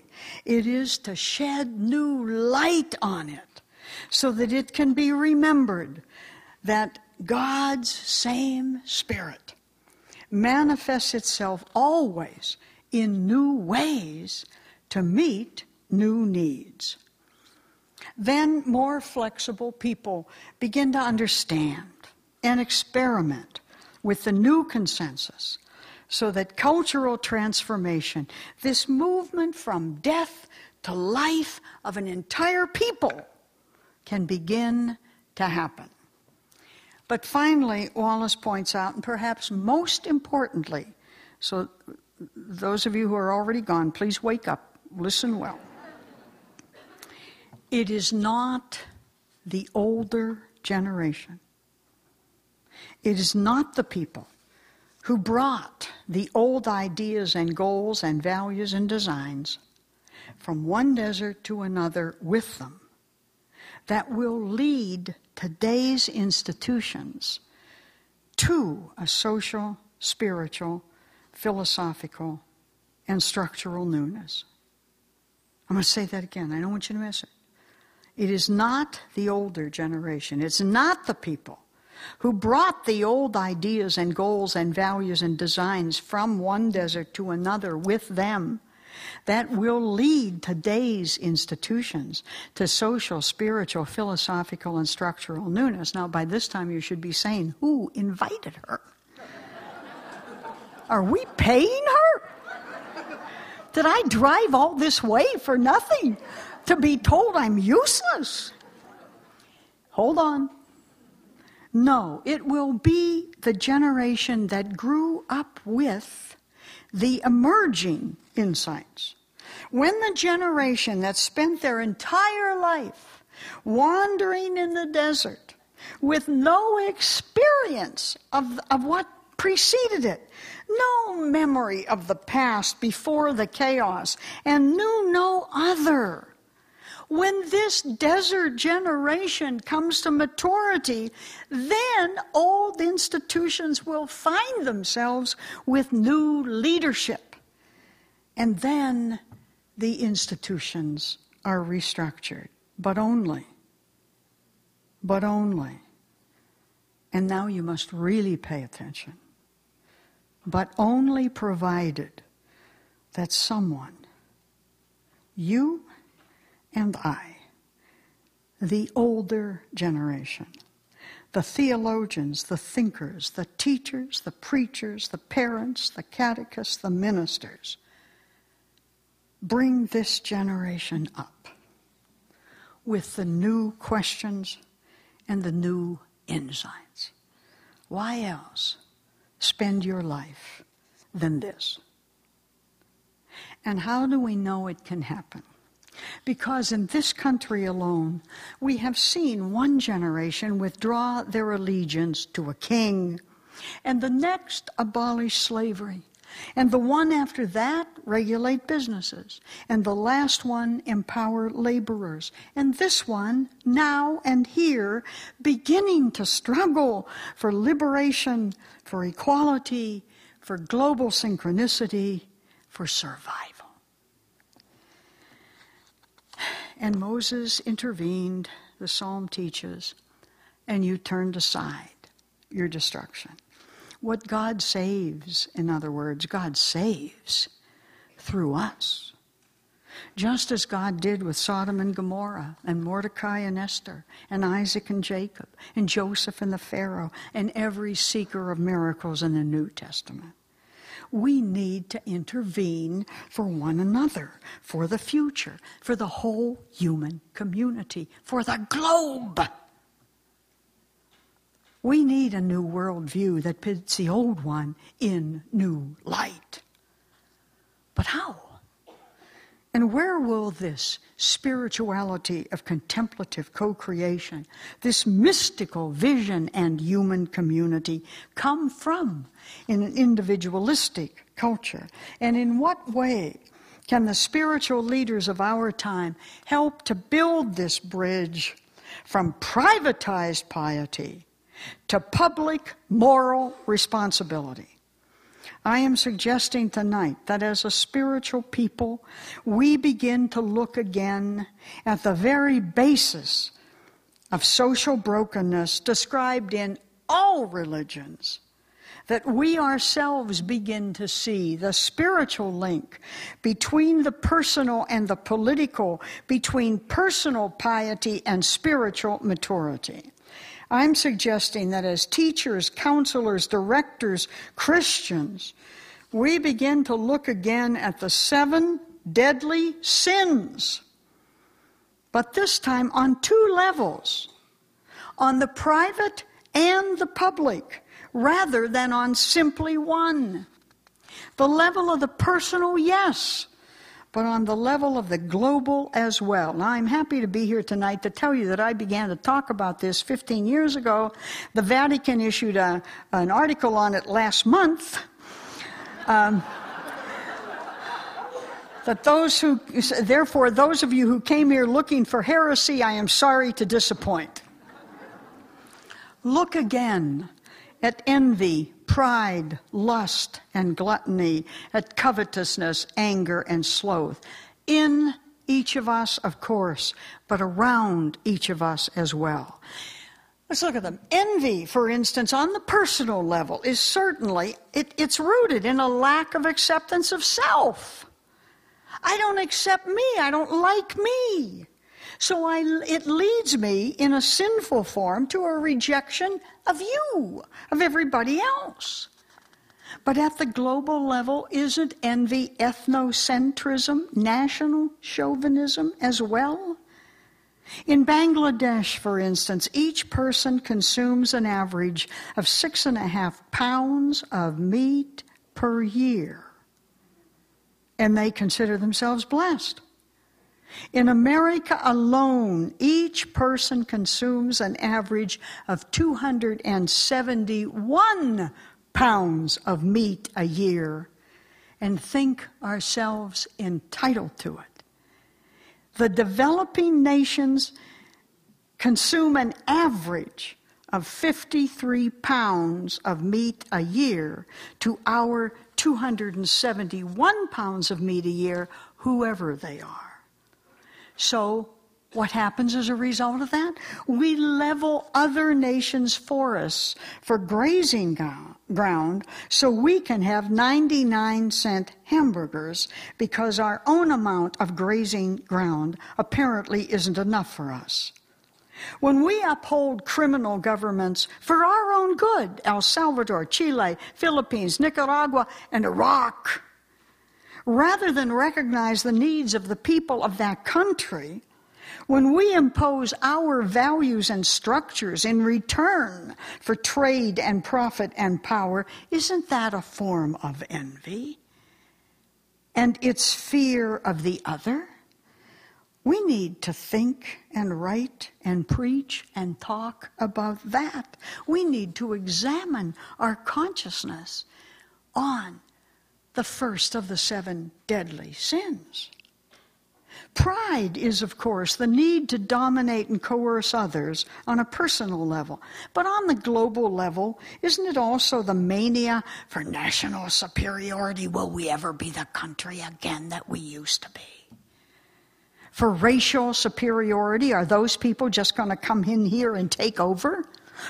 It is to shed new light on it so that it can be remembered that God's same Spirit manifests itself always in new ways to meet new needs. Then more flexible people begin to understand and experiment with the new consensus so that cultural transformation, this movement from death to life of an entire people, can begin to happen. But finally, Wallace points out, and perhaps most importantly, so those of you who are already gone, please wake up, listen well. It is not the older generation, it is not the people who brought the old ideas and goals and values and designs from one desert to another with them that will lead today's institutions to a social, spiritual, philosophical, and structural newness. I'm going to say that again. I don't want you to miss it. It is not the older generation, it's not the people who brought the old ideas and goals and values and designs from one desert to another with them that will lead today's institutions to social, spiritual, philosophical, and structural newness. Now, by this time, you should be saying, Who invited her? Are we paying her? Did I drive all this way for nothing? To be told I'm useless? Hold on. No, it will be the generation that grew up with the emerging insights when the generation that spent their entire life wandering in the desert with no experience of, of what preceded it, no memory of the past before the chaos, and knew no other. When this desert generation comes to maturity, then old institutions will find themselves with new leadership. And then the institutions are restructured, but only, but only. And now you must really pay attention but only provided that someone, you and I, the older generation, the theologians, the thinkers, the teachers, the preachers, the parents, the catechists, the ministers, bring this generation up with the new questions and the new insights. Why else spend your life than this. And how do we know it can happen? Because in this country alone, we have seen one generation withdraw their allegiance to a king, and the next abolish slavery, and the one after that regulate businesses. And the last one empower laborers. And this one, now and here, beginning to struggle for liberation, for equality, for global synchronicity, for survival. And Moses intervened, the psalm teaches, and you turned aside your destruction. What God saves, in other words, God saves through us. Just as God did with Sodom and Gomorrah, and Mordecai and Esther, and Isaac and Jacob, and Joseph and the Pharaoh, and every seeker of miracles in the New Testament. We need to intervene for one another, for the future, for the whole human community, for the globe. We need a new worldview that puts the old one in new light. But how? And where will this spirituality of contemplative co creation, this mystical vision and human community come from in an individualistic culture? And in what way can the spiritual leaders of our time help to build this bridge from privatized piety to public moral responsibility. I am suggesting tonight that as a spiritual people, we begin to look again at the very basis of social brokenness described in all religions. That we ourselves begin to see the spiritual link between the personal and the political, between personal piety and spiritual maturity. I'm suggesting that as teachers, counselors, directors, Christians, we begin to look again at the seven deadly sins, but this time on two levels on the private and the public, rather than on simply one. The level of the personal, yes, but on the level of the global as well. Now, I'm happy to be here tonight to tell you that I began to talk about this 15 years ago. The Vatican issued a, an article on it last month. Um, that those who, therefore, those of you who came here looking for heresy, I am sorry to disappoint. Look again at envy, pride, lust, and gluttony, at covetousness, anger, and sloth. In each of us, of course, but around each of us as well. Let's look at them. Envy, for instance, on the personal level, is certainly, it, it's rooted in a lack of acceptance of self. I don't accept me. I don't like me. So I, it leads me in a sinful form to a rejection of you, of everybody else. But at the global level, isn't envy ethnocentrism, national chauvinism as well? In Bangladesh, for instance, each person consumes an average of six and a half pounds of meat per year. and they consider themselves blessed. In America alone, each person consumes an average of 271 pounds of meat a year and think ourselves entitled to it. The developing nations consume an average of 53 pounds of meat a year to our 271 pounds of meat a year, whoever they are. So, what happens as a result of that? We level other nations' forests for grazing ground so we can have 99 cent hamburgers because our own amount of grazing ground apparently isn't enough for us. When we uphold criminal governments for our own good, El Salvador, Chile, Philippines, Nicaragua, and Iraq, rather than recognize the needs of the people of that country, when we impose our values and structures in return for trade and profit and power, isn't that a form of envy? And it's fear of the other? We need to think and write and preach and talk about that. We need to examine our consciousness on the first of the seven deadly sins. Pride is, of course, the need to dominate and coerce others on a personal level. But on the global level, isn't it also the mania for national superiority? Will we ever be the country again that we used to be? For racial superiority, are those people just going to come in here and take over?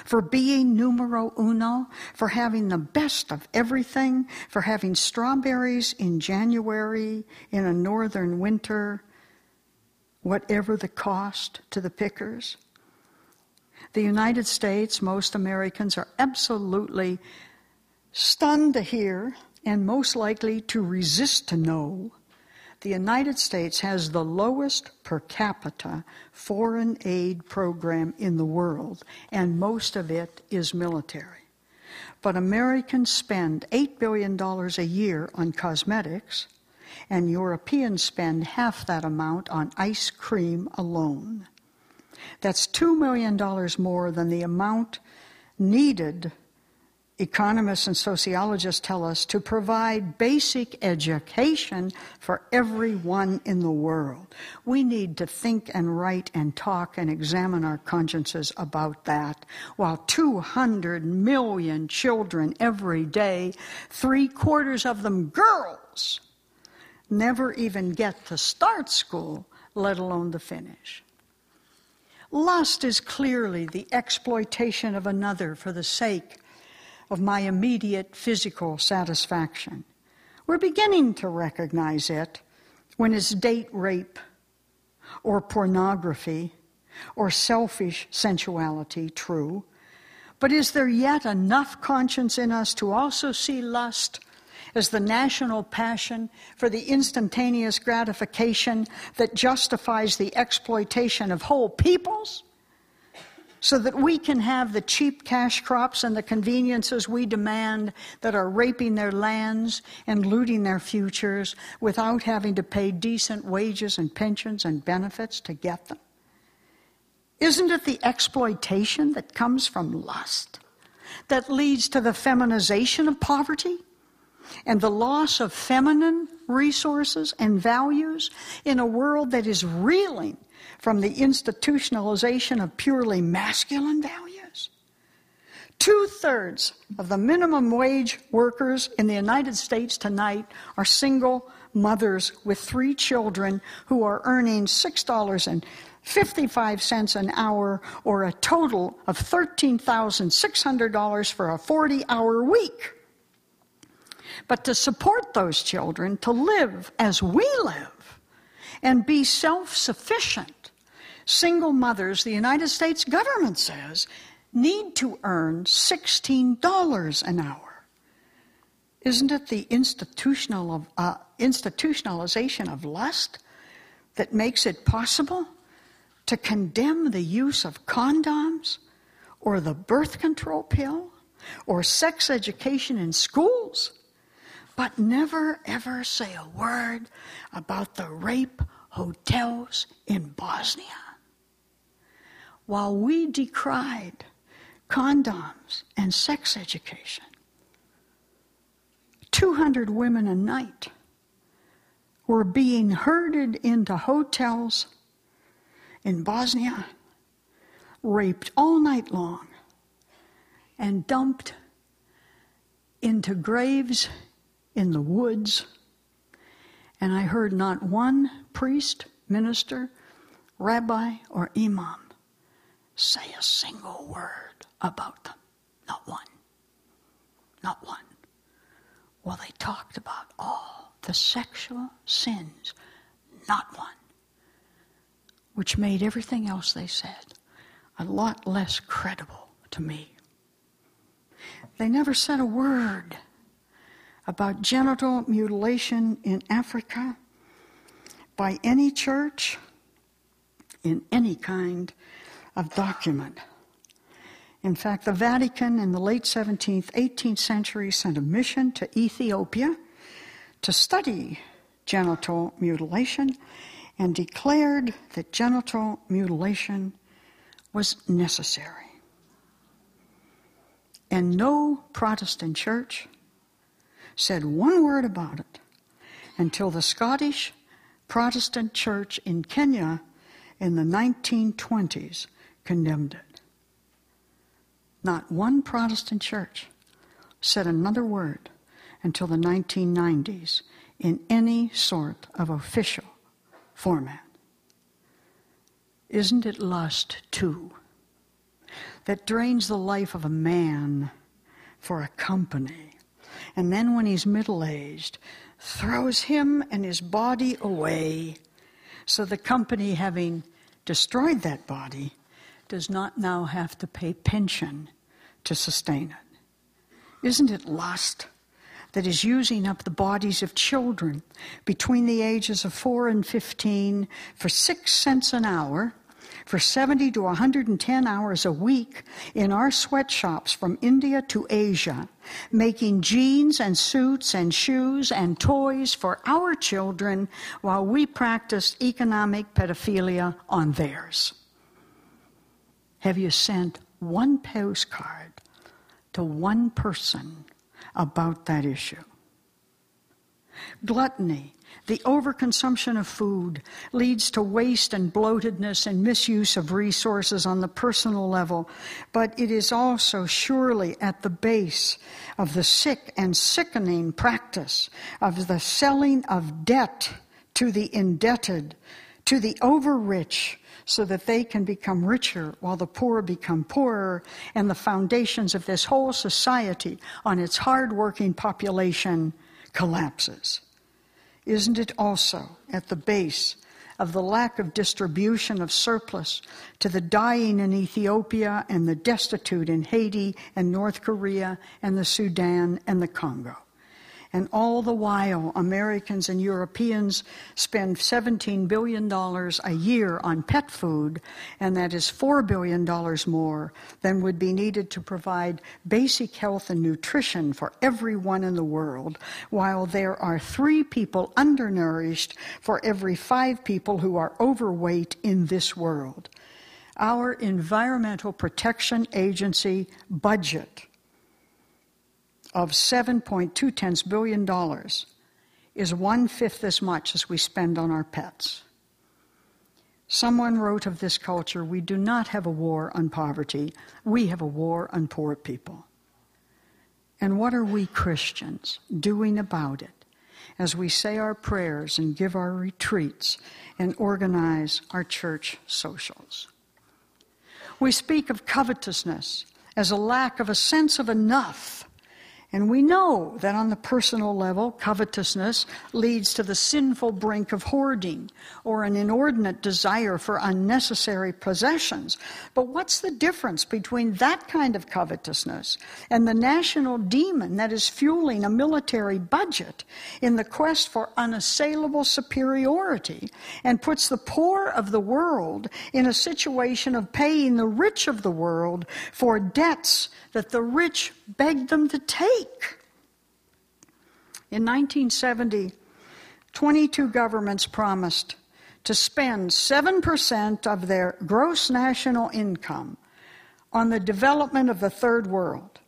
For being numero uno, for having the best of everything, for having strawberries in January in a northern winter, whatever the cost to the pickers. The United States, most Americans are absolutely stunned to hear and most likely to resist to know the United States has the lowest per capita foreign aid program in the world, and most of it is military. But Americans spend $8 billion a year on cosmetics and Europeans spend half that amount on ice cream alone. That's $2 million more than the amount needed, economists and sociologists tell us, to provide basic education for everyone in the world. We need to think and write and talk and examine our consciences about that. While 200 million children every day, three quarters of them girls, never even get to start school, let alone to finish. Lust is clearly the exploitation of another for the sake of my immediate physical satisfaction. We're beginning to recognize it when it's date rape or pornography or selfish sensuality true. But is there yet enough conscience in us to also see lust as the national passion for the instantaneous gratification that justifies the exploitation of whole peoples? So that we can have the cheap cash crops and the conveniences we demand that are raping their lands and looting their futures without having to pay decent wages and pensions and benefits to get them? Isn't it the exploitation that comes from lust that leads to the feminization of poverty? and the loss of feminine resources and values in a world that is reeling from the institutionalization of purely masculine values. Two thirds of the minimum wage workers in the United States tonight are single mothers with three children who are earning $6.55 an hour or a total of $13,600 for a 40 hour week but to support those children to live as we live and be self sufficient. Single mothers, the United States government says, need to earn $16 an hour. Isn't it the institutional of, uh, institutionalization of lust that makes it possible to condemn the use of condoms or the birth control pill or sex education in schools but never ever say a word about the rape hotels in Bosnia. While we decried condoms and sex education, 200 women a night were being herded into hotels in Bosnia, raped all night long, and dumped into graves in the woods. And I heard not one priest, minister, rabbi, or imam say a single word about them. Not one. Not one. Well, they talked about all the sexual sins. Not one. Which made everything else they said a lot less credible to me. They never said a word about genital mutilation in Africa by any church in any kind of document. In fact, the Vatican in the late 17th, 18th century sent a mission to Ethiopia to study genital mutilation and declared that genital mutilation was necessary. And no Protestant church said one word about it until the Scottish Protestant church in Kenya in the 1920s condemned it. Not one Protestant church said another word until the 1990s in any sort of official format. Isn't it lust, too, that drains the life of a man for a company, and then when he's middle aged, throws him and his body away, so the company, having destroyed that body, does not now have to pay pension to sustain it? Isn't it lust? that is using up the bodies of children between the ages of 4 and 15 for 6 cents an hour for 70 to 110 hours a week in our sweatshops from India to Asia, making jeans and suits and shoes and toys for our children while we practice economic pedophilia on theirs. Have you sent one postcard to one person about that issue? Gluttony the overconsumption of food leads to waste and bloatedness and misuse of resources on the personal level, but it is also surely at the base of the sick and sickening practice of the selling of debt to the indebted, to the over-rich, so that they can become richer while the poor become poorer, and the foundations of this whole society on its hard-working population collapses. Isn't it also at the base of the lack of distribution of surplus to the dying in Ethiopia and the destitute in Haiti and North Korea and the Sudan and the Congo? And all the while, Americans and Europeans spend $17 billion a year on pet food, and that is $4 billion more than would be needed to provide basic health and nutrition for everyone in the world, while there are three people undernourished for every five people who are overweight in this world. Our Environmental Protection Agency budget of 7.2 billion dollars is one fifth as much as we spend on our pets. Someone wrote of this culture, we do not have a war on poverty, we have a war on poor people. And what are we Christians doing about it as we say our prayers and give our retreats and organize our church socials? We speak of covetousness as a lack of a sense of enough and we know that on the personal level, covetousness leads to the sinful brink of hoarding or an inordinate desire for unnecessary possessions. But what's the difference between that kind of covetousness and the national demon that is fueling a military budget in the quest for unassailable superiority and puts the poor of the world in a situation of paying the rich of the world for debts that the rich begged them to take. In 1970, 22 governments promised to spend 7% of their gross national income on the development of the third world.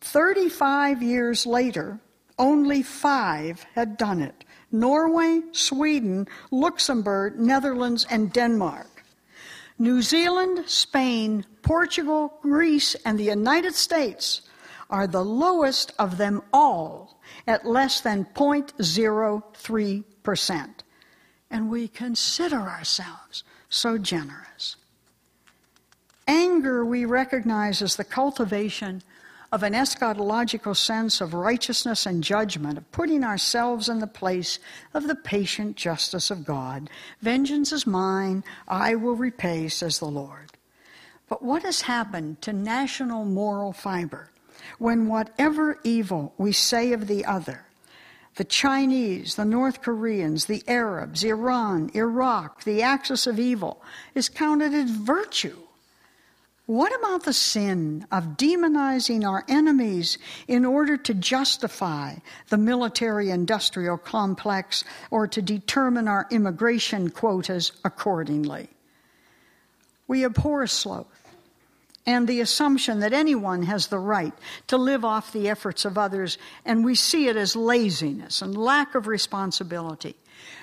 35 years later, only five had done it Norway, Sweden, Luxembourg, Netherlands, and Denmark. New Zealand, Spain, Portugal, Greece, and the United States are the lowest of them all at less than 0.03%. And we consider ourselves so generous. Anger we recognize as the cultivation of an eschatological sense of righteousness and judgment, of putting ourselves in the place of the patient justice of God. Vengeance is mine, I will repay, says the Lord. But what has happened to national moral fiber when whatever evil we say of the other, the Chinese, the North Koreans, the Arabs, Iran, Iraq, the axis of evil, is counted as virtue? What about the sin of demonizing our enemies in order to justify the military industrial complex or to determine our immigration quotas accordingly? We abhor sloth and the assumption that anyone has the right to live off the efforts of others, and we see it as laziness and lack of responsibility.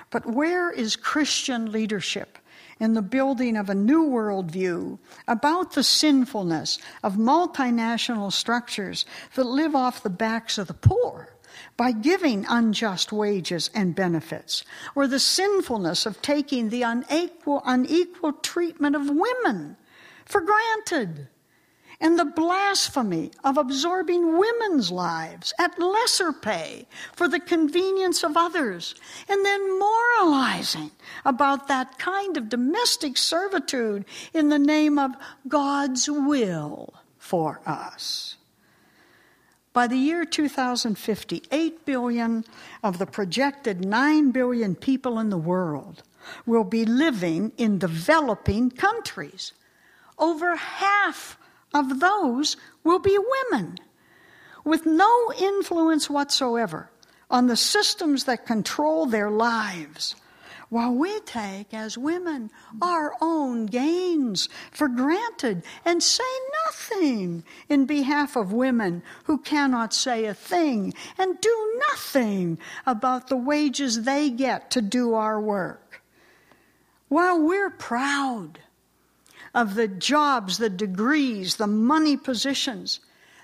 But where is Christian leadership in the building of a new worldview about the sinfulness of multinational structures that live off the backs of the poor by giving unjust wages and benefits, or the sinfulness of taking the unequal, unequal treatment of women for granted and the blasphemy of absorbing women's lives at lesser pay for the convenience of others, and then moralizing about that kind of domestic servitude in the name of God's will for us. By the year 2050, 8 billion of the projected 9 billion people in the world will be living in developing countries. Over half of those will be women with no influence whatsoever on the systems that control their lives. While we take, as women, our own gains for granted and say nothing in behalf of women who cannot say a thing and do nothing about the wages they get to do our work. While we're proud of the jobs, the degrees, the money positions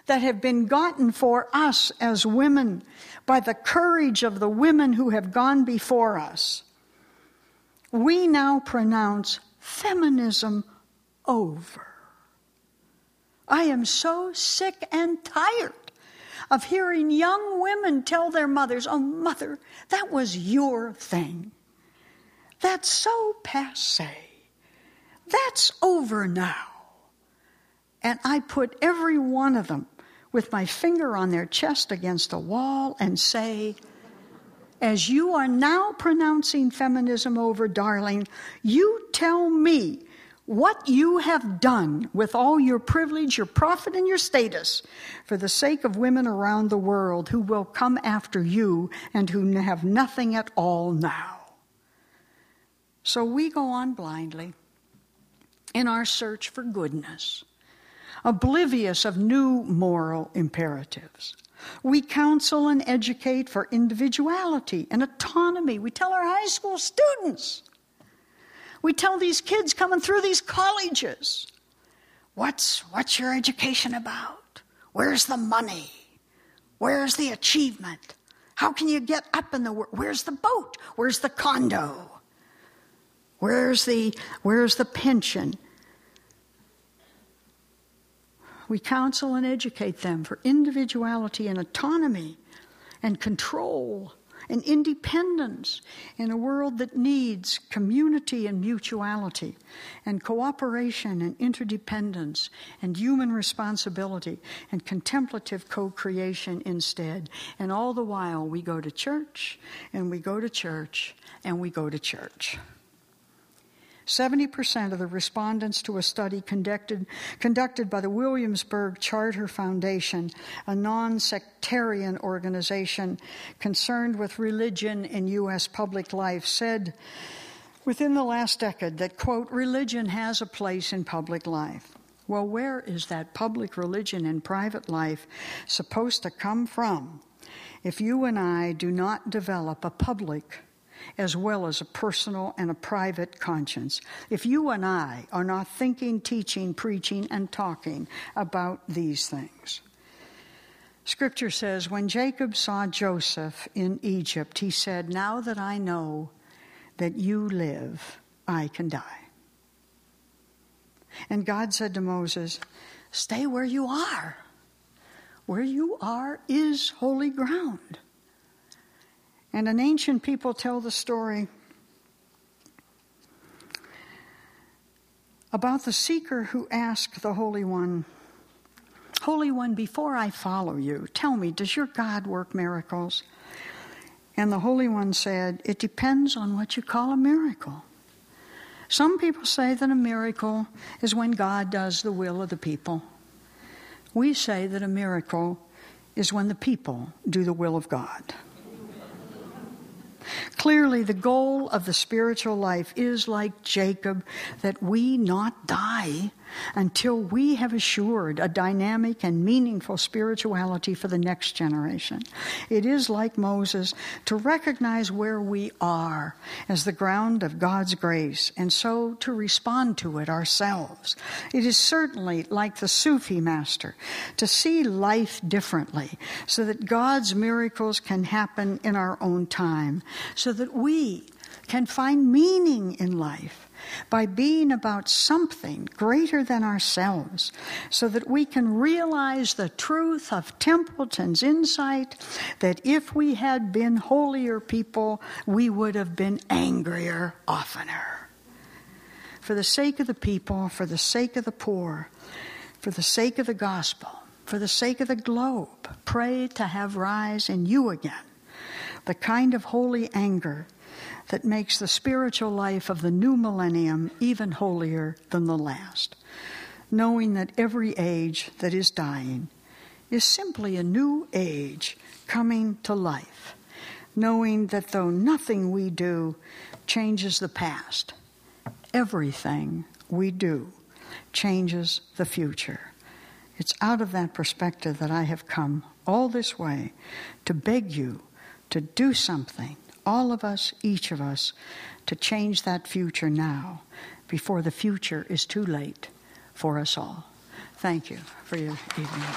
that have been gotten for us as women by the courage of the women who have gone before us. We now pronounce feminism over. I am so sick and tired of hearing young women tell their mothers, Oh, mother, that was your thing. That's so passe. That's over now. And I put every one of them with my finger on their chest against a wall and say, as you are now pronouncing feminism over, darling, you tell me what you have done with all your privilege, your profit, and your status for the sake of women around the world who will come after you and who have nothing at all now. So we go on blindly in our search for goodness, oblivious of new moral imperatives. We counsel and educate for individuality and autonomy. We tell our high school students, we tell these kids coming through these colleges, what's, what's your education about? Where's the money? Where's the achievement? How can you get up in the world? Where's the boat? Where's the condo? Where's the, where's the pension? We counsel and educate them for individuality and autonomy and control and independence in a world that needs community and mutuality and cooperation and interdependence and human responsibility and contemplative co creation instead. And all the while, we go to church and we go to church and we go to church. 70% of the respondents to a study conducted, conducted by the Williamsburg Charter Foundation, a non sectarian organization concerned with religion in U.S. public life, said within the last decade that, quote, religion has a place in public life. Well, where is that public religion in private life supposed to come from if you and I do not develop a public as well as a personal and a private conscience. If you and I are not thinking, teaching, preaching, and talking about these things. Scripture says, when Jacob saw Joseph in Egypt, he said, Now that I know that you live, I can die. And God said to Moses, Stay where you are. Where you are is holy ground. And an ancient people tell the story about the seeker who asked the Holy One, Holy One, before I follow you, tell me, does your God work miracles? And the Holy One said, It depends on what you call a miracle. Some people say that a miracle is when God does the will of the people. We say that a miracle is when the people do the will of God. Clearly, the goal of the spiritual life is like Jacob, that we not die until we have assured a dynamic and meaningful spirituality for the next generation. It is like Moses to recognize where we are as the ground of God's grace and so to respond to it ourselves. It is certainly like the Sufi master to see life differently so that God's miracles can happen in our own time, so that we can find meaning in life by being about something greater than ourselves, so that we can realize the truth of Templeton's insight that if we had been holier people, we would have been angrier oftener. For the sake of the people, for the sake of the poor, for the sake of the gospel, for the sake of the globe, pray to have rise in you again the kind of holy anger that makes the spiritual life of the new millennium even holier than the last, knowing that every age that is dying is simply a new age coming to life, knowing that though nothing we do changes the past, everything we do changes the future. It's out of that perspective that I have come all this way to beg you to do something all of us, each of us, to change that future now before the future is too late for us all. Thank you for your evening.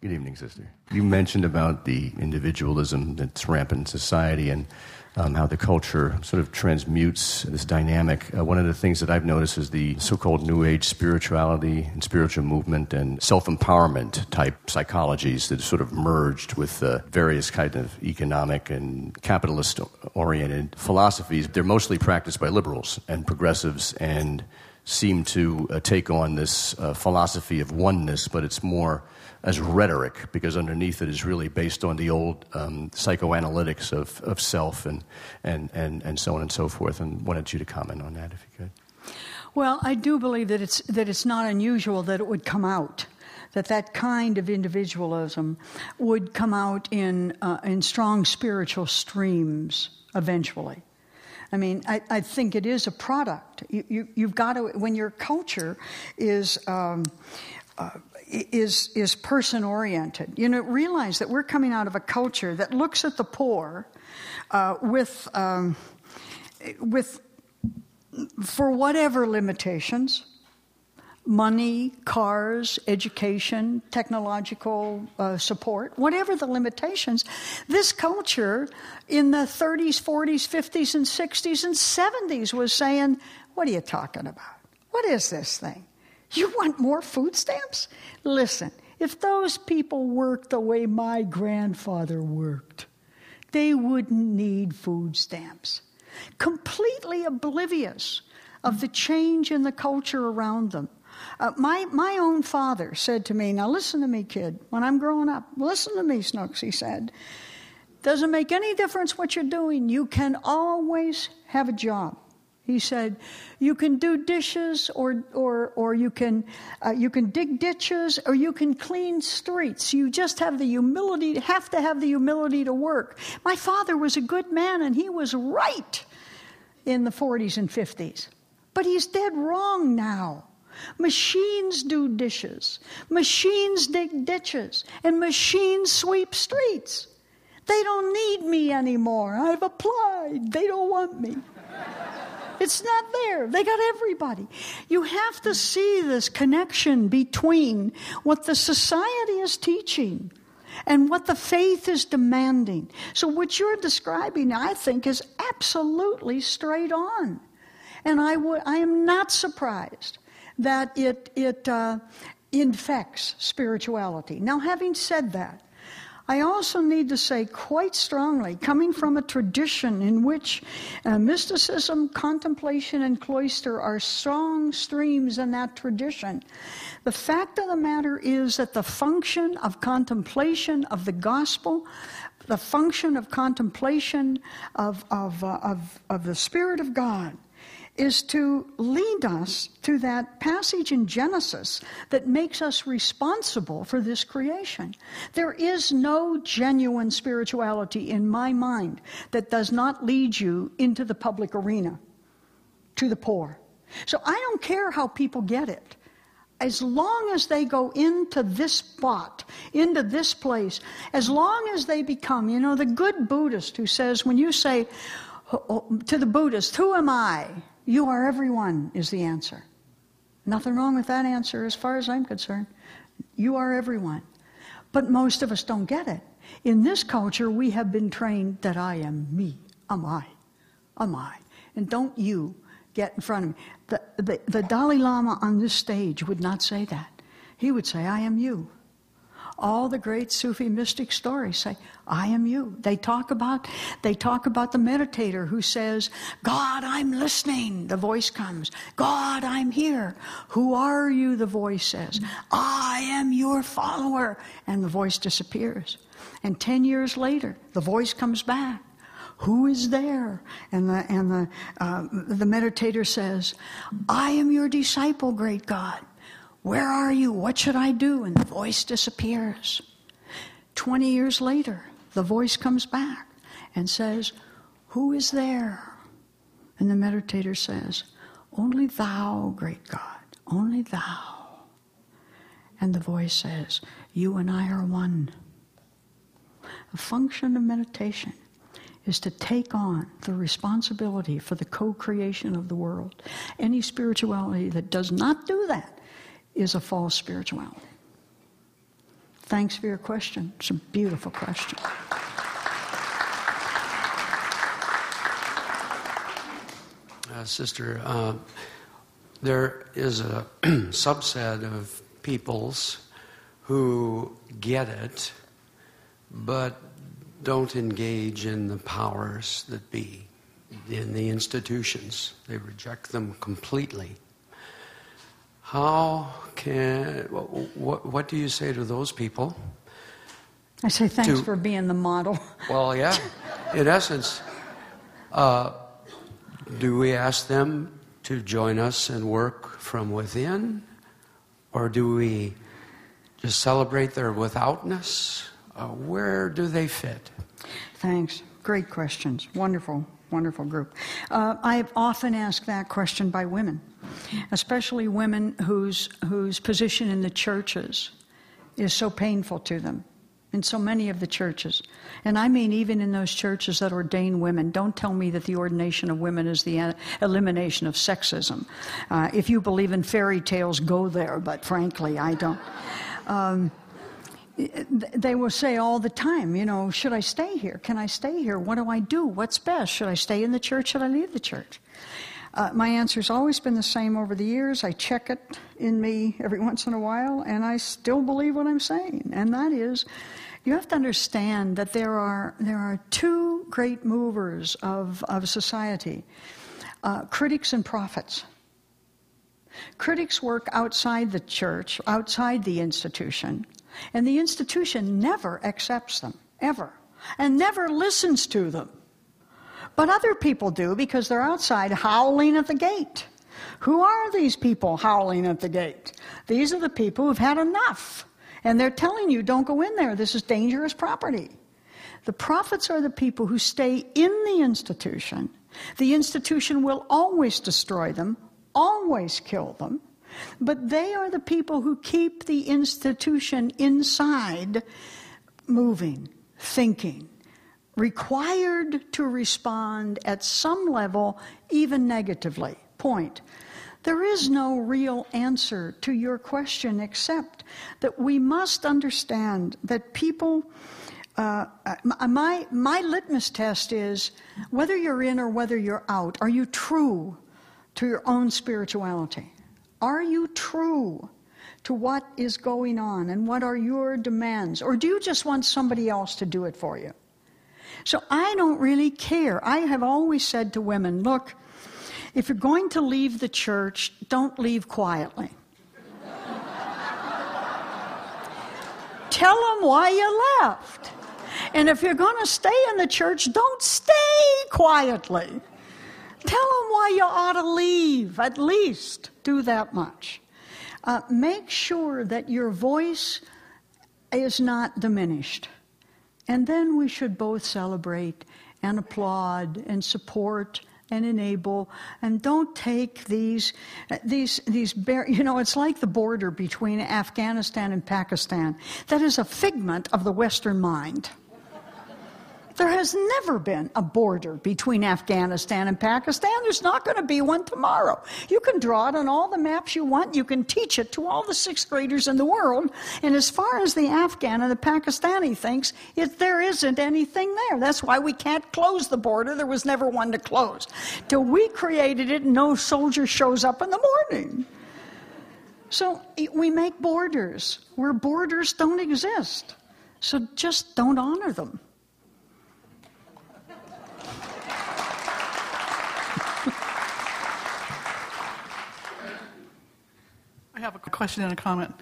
Good evening, sister. You mentioned about the individualism that's rampant in society and um, how the culture sort of transmutes this dynamic. Uh, one of the things that I've noticed is the so called New Age spirituality and spiritual movement and self empowerment type psychologies that sort of merged with uh, various kind of economic and capitalist oriented philosophies. They're mostly practiced by liberals and progressives and seem to uh, take on this uh, philosophy of oneness, but it's more as rhetoric because underneath it is really based on the old um, psychoanalytics of, of self and, and, and, and so on and so forth. And wanted you to comment on that if you could. Well, I do believe that it's, that it's not unusual that it would come out. That that kind of individualism would come out in, uh, in strong spiritual streams eventually. I mean, I, I think it is a product. You, you, have got to, when your culture is um, uh, is, is person oriented. You know, realize that we're coming out of a culture that looks at the poor uh, with, um, with, for whatever limitations money, cars, education, technological uh, support, whatever the limitations, this culture in the 30s, 40s, 50s, and 60s and 70s was saying, What are you talking about? What is this thing? You want more food stamps? Listen, if those people worked the way my grandfather worked, they wouldn't need food stamps. Completely oblivious of the change in the culture around them, Uh, my, my own father said to me, Now listen to me, kid, when I'm growing up, listen to me, Snooks, he said. Doesn't make any difference what you're doing. You can always have a job. He said, "You can do dishes, or or or you can uh, you can dig ditches, or you can clean streets. You just have the humility. Have to have the humility to work." My father was a good man, and he was right in the 40s and 50s, but he's dead wrong now. Machines do dishes, machines dig ditches, and machines sweep streets. They don't need me anymore. I've applied. They don't want me. It's not there. They got everybody. You have to see this connection between what the society is teaching and what the faith is demanding. So, what you're describing, I think, is absolutely straight on. And I, w- I am not surprised that it, it uh, infects spirituality. Now, having said that, I also need to say quite strongly, coming from a tradition in which uh, mysticism, contemplation, and cloister are strong streams in that tradition, the fact of the matter is that the function of contemplation of the gospel, the function of contemplation of, of, uh, of, of the Spirit of God, is to lead us to that passage in Genesis that makes us responsible for this creation. There is no genuine spirituality in my mind that does not lead you into the public arena, to the poor. So I don't care how people get it. As long as they go into this spot, into this place, as long as they become, you know, the good Buddhist who says, when you say to the Buddhist, Who am I? You are everyone, is the answer. Nothing wrong with that answer as far as I'm concerned. You are everyone. But most of us don't get it. In this culture, we have been trained that I am me. Am I? Am I? And don't you get in front of me. The, the, the Dalai Lama on this stage would not say that. He would say, I am you all the great Sufi mystic stories say, I am you. They talk about, they talk about the meditator who says, God, I'm listening. The voice comes. God, I'm here. Who are you? The voice says, I am your follower. And the voice disappears. And 10 years later, the voice comes back. Who is there? And the, and the, uh, the meditator says, I am your disciple, great God. Where are you? What should I do? And the voice disappears. 20 years later, the voice comes back and says, Who is there? And the meditator says, Only thou, great God, only thou. And the voice says, You and I are one. The function of meditation is to take on the responsibility for the co creation of the world. Any spirituality that does not do that is a false spirituality? Thanks for your question. It's a beautiful question. Uh, sister, uh, there is a subset of peoples who get it, but don't engage in the powers that be, in the institutions. They reject them completely. How can, what, what do you say to those people? I say thanks to, for being the model. Well, yeah. In essence, uh, do we ask them to join us and work from within? Or do we just celebrate their withoutness? Uh, where do they fit? Thanks. Great questions. Wonderful, wonderful group. Uh, I've often asked that question by women especially women whose, whose position in the churches is so painful to them in so many of the churches. And I mean, even in those churches that ordain women, don't tell me that the ordination of women is the elimination of sexism. Uh, if you believe in fairy tales, go there, but frankly, I don't. Um, they will say all the time, you know, should I stay here? Can I stay here? What do I do? What's best? Should I stay in the church? Should I leave the church? Uh, my answer's always been the same over the years. I check it in me every once in a while, and I still believe what I'm saying. And that is, you have to understand that there are, there are two great movers of, of society uh, critics and prophets. Critics work outside the church, outside the institution, and the institution never accepts them, ever, and never listens to them. But other people do because they're outside howling at the gate. Who are these people howling at the gate? These are the people who've had enough. And they're telling you, don't go in there. This is dangerous property. The prophets are the people who stay in the institution. The institution will always destroy them, always kill them. But they are the people who keep the institution inside, moving, thinking, required to respond at some level, even negatively. Point. There is no real answer to your question except that we must understand that people. Uh, my, my litmus test is whether you're in or whether you're out, are you true to your own spirituality? Are you true to what is going on and what are your demands? Or do you just want somebody else to do it for you? So I don't really care. I have always said to women, look, if you're going to leave the church, don't leave quietly. Tell them why you left. And if you're going to stay in the church, don't stay quietly. Tell them why you ought to leave, at least do that much. Uh, make sure that your voice is not diminished. And then we should both celebrate and applaud and support and enable and don't take these these these bar- you know it's like the border between Afghanistan and Pakistan that is a figment of the western mind there has never been a border between Afghanistan and Pakistan. There's not going to be one tomorrow. You can draw it on all the maps you want. You can teach it to all the sixth graders in the world. And as far as the Afghan and the Pakistani thinks, it, there isn't anything there. That's why we can't close the border. There was never one to close. Till we created it, no soldier shows up in the morning. So we make borders where borders don't exist. So just don't honor them. Have a question and a comment.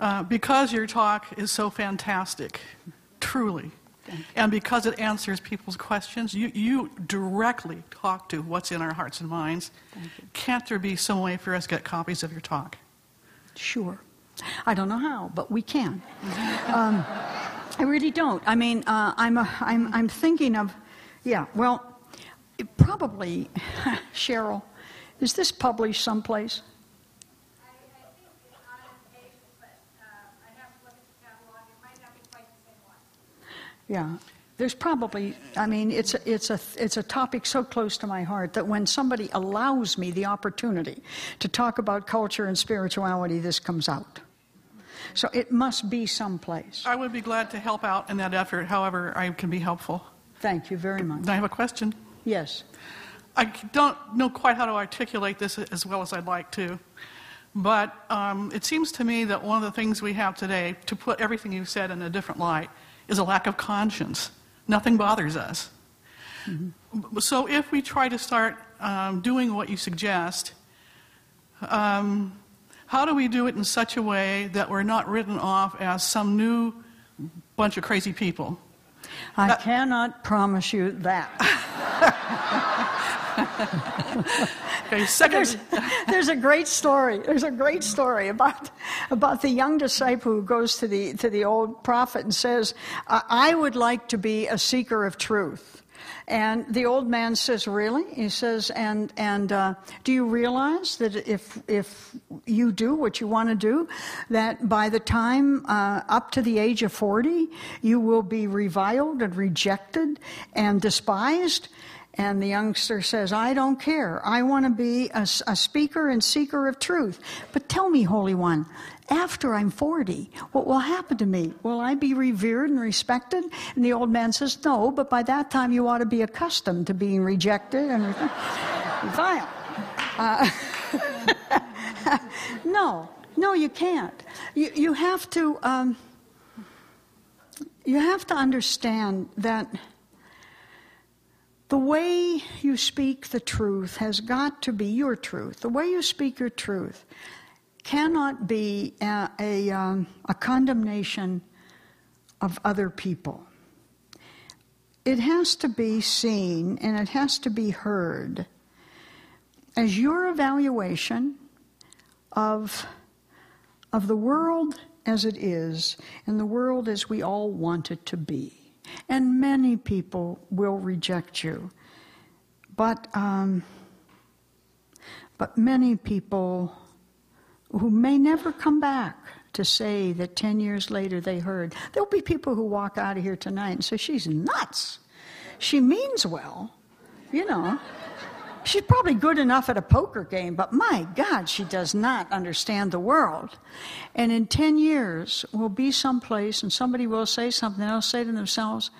Uh, because your talk is so fantastic, truly, and because it answers people's questions, you, you directly talk to what's in our hearts and minds. Can't there be some way for us to get copies of your talk? Sure. I don't know how, but we can. um, I really don't. I mean, uh, I'm, a, I'm, I'm thinking of, yeah, well, probably, Cheryl, is this published someplace? Yeah. There's probably, I mean, it's a, it's, a, it's a topic so close to my heart that when somebody allows me the opportunity to talk about culture and spirituality, this comes out. So it must be someplace. I would be glad to help out in that effort, however, I can be helpful. Thank you very much. I have a question. Yes. I don't know quite how to articulate this as well as I'd like to, but um, it seems to me that one of the things we have today, to put everything you've said in a different light, is a lack of conscience. Nothing bothers us. Mm-hmm. So if we try to start um, doing what you suggest, um, how do we do it in such a way that we're not written off as some new bunch of crazy people? I uh, cannot promise you that. okay, second. There's, there's, a great story. There's a great story about, about the young disciple who goes to the, to the old prophet and says, I would like to be a seeker of truth. And the old man says, "Really?" He says, "And and uh, do you realize that if if you do what you want to do, that by the time uh, up to the age of forty, you will be reviled and rejected and despised." And the youngster says, I don't care. I want to be a, a, speaker and seeker of truth. But tell me, Holy One, after I'm 40, what will happen to me? Will I be revered and respected? And the old man says, No, but by that time you ought to be accustomed to being rejected and reviled. Uh, no, no, you can't. You, you have to. Um, you have to understand that the way you speak the truth has got to be your truth. The way you speak your truth cannot be a, a, um, a condemnation of other people. It has to be seen and it has to be heard as your evaluation of, of the world as it is and the world as we all want it to be. And many people will reject you. But, um, but many people who may never come back to say that 10 years later they heard. There'll be people who walk out of here tonight and say, She's nuts. She means well, you know. She's probably good enough at a poker game, but my God, she does not understand the world. And in 10 years, we'll be someplace and somebody will say something, they'll say to themselves,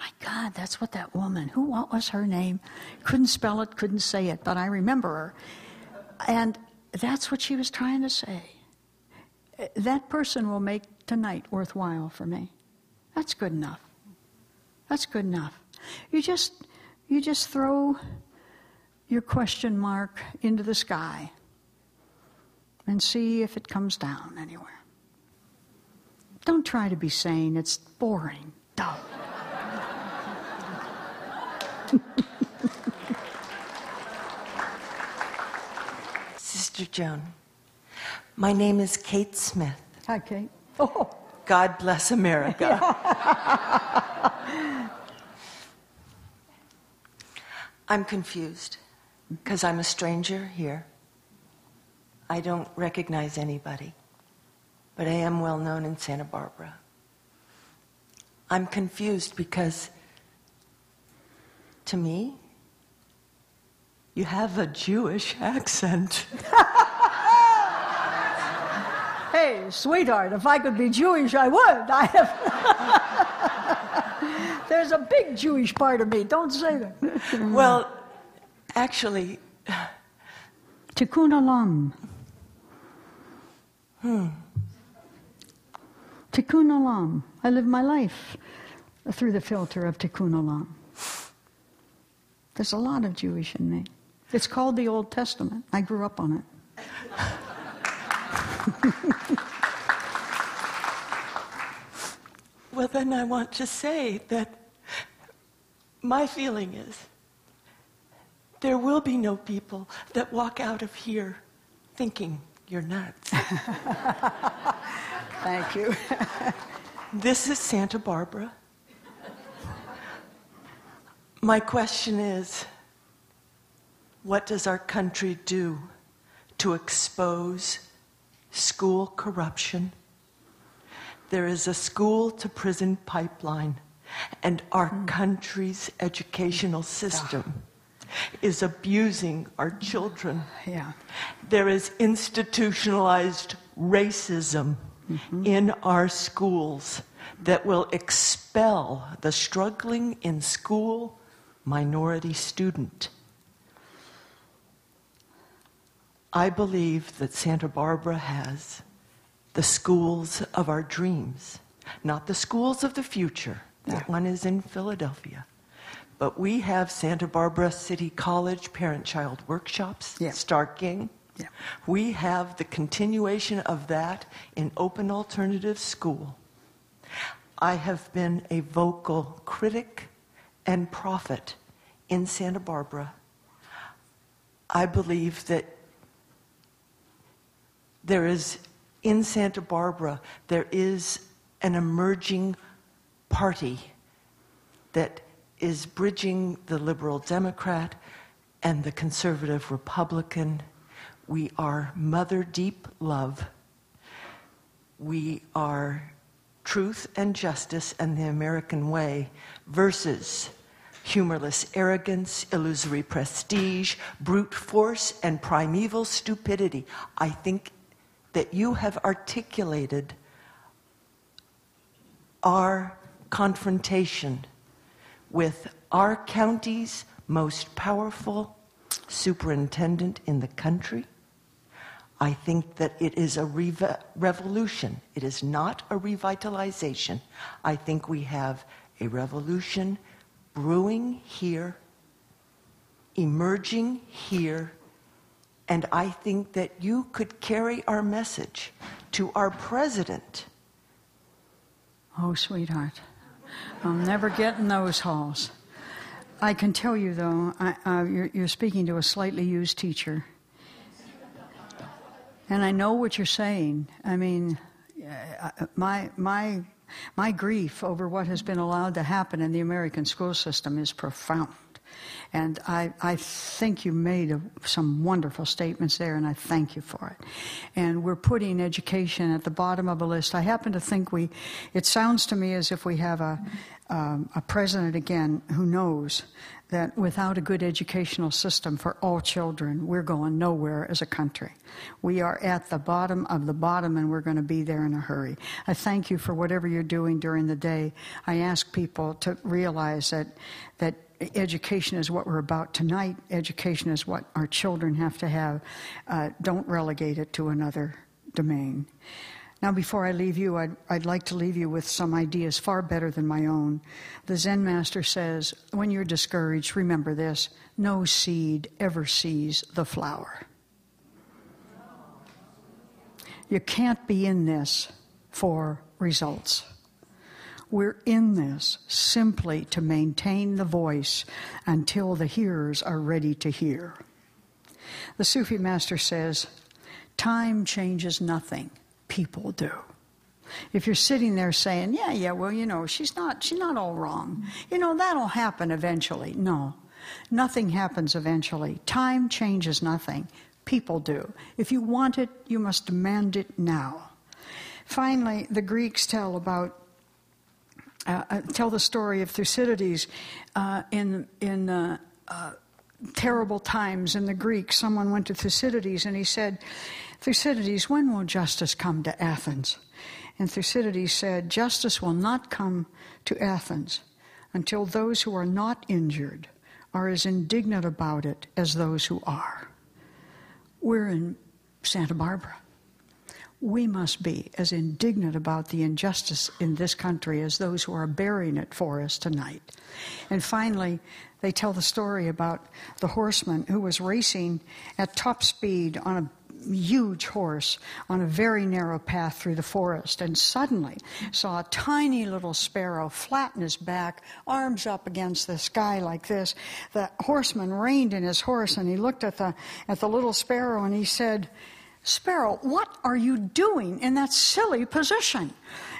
My God, that's what that woman, who, what was her name? Couldn't spell it, couldn't say it, but I remember her. And that's what she was trying to say. That person will make tonight worthwhile for me. That's good enough. That's good enough. You just, you just throw your question mark into the sky and see if it comes down anywhere. Don't try to be sane, it's boring, dumb. Sister Joan, my name is Kate Smith. Hi, Kate. Oh. God bless America. I'm confused because I'm a stranger here. I don't recognize anybody, but I am well known in Santa Barbara. I'm confused because to me, you have a Jewish accent. hey, sweetheart, if I could be Jewish, I would. I have. There's a big Jewish part of me. Don't say that. well, actually. Tikkun olam. Hmm. Tikkun olam. I live my life through the filter of Tikkun olam. There's a lot of Jewish in me. It's called the Old Testament. I grew up on it. well, then I want to say that my feeling is there will be no people that walk out of here thinking you're nuts. Thank you. this is Santa Barbara. My question is what does our country do to expose school corruption? There is a school to prison pipeline, and our mm. country's educational system is abusing our children. Yeah. There is institutionalized racism mm-hmm. in our schools that will expel the struggling in school minority student. I believe that Santa Barbara has the schools of our dreams, not the schools of the future. That yeah. one is in Philadelphia. But we have Santa Barbara City College parent child workshops, yeah. Starking. Yeah. We have the continuation of that in open alternative school. I have been a vocal critic and prophet in Santa Barbara. I believe that there is, in Santa Barbara, there is an emerging party that is bridging the liberal Democrat and the conservative Republican. We are mother deep love. We are truth and justice and the American way versus humorless arrogance, illusory prestige, brute force, and primeval stupidity. I think that you have articulated our confrontation with our county's most powerful superintendent in the country. I think that it is a rev- revolution. It is not a revitalization. I think we have a revolution brewing here emerging here, and I think that you could carry our message to our president. Oh, sweetheart, I'll never get in those halls. I can tell you, though, I, uh, you're, you're speaking to a slightly used teacher. And I know what you're saying. I mean, uh, my, my, my grief over what has been allowed to happen in the American school system is profound. And I, I think you made a, some wonderful statements there, and I thank you for it. And we're putting education at the bottom of a list. I happen to think we, it sounds to me as if we have a, um, a president again who knows that without a good educational system for all children, we're going nowhere as a country. We are at the bottom of the bottom and we're going to be there in a hurry. I thank you for whatever you're doing during the day. I ask people to realize that, that education is what we're about tonight. Education is what our children have to have. Uh, don't relegate it to another domain. Now, before I leave you, I'd, I'd, like to leave you with some ideas far better than my own. The Zen master says, when you're discouraged, remember this no seed ever sees the flower. You can't be in this for results. We're in this simply to maintain the voice until the hearers are ready to hear. The Sufi master says, Time changes nothing people do. If you're sitting there saying, "Yeah, yeah, well, you know, she's not she's not all wrong. You know, that'll happen eventually." No. Nothing happens eventually. Time changes nothing. People do. If you want it, you must demand it now. Finally, the Greeks tell about uh, uh tell the story of Thucydides uh, in in uh, uh, terrible times in the Greek. Someone went to Thucydides and he said, Thucydides, when will justice come to Athens? And Thucydides said, Justice will not come to Athens until those who are not injured are as indignant about it as those who are. We're in Santa Barbara. We must be as indignant about the injustice in this country as those who are bearing it for us tonight. And finally, they tell the story about the horseman who was racing at top speed on a huge horse on a very narrow path through the forest and suddenly saw a tiny little sparrow flatten his back, arms up against the sky like this. The horseman reined in his horse and he looked at the, at the little sparrow and he said, Sparrow, what are you doing in that silly position?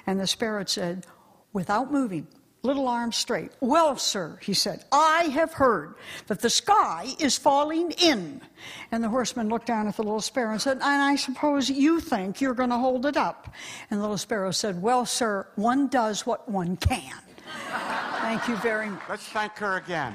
And the sparrow said, Without moving, little arms straight. Well, sir, he said, I have heard that the sky is falling in. And the horseman looked down at the little sparrow and said, And I suppose you think you're going to hold it up. And the little sparrow said, Well, sir, one does what one can. Thank you very much. Let's thank her again.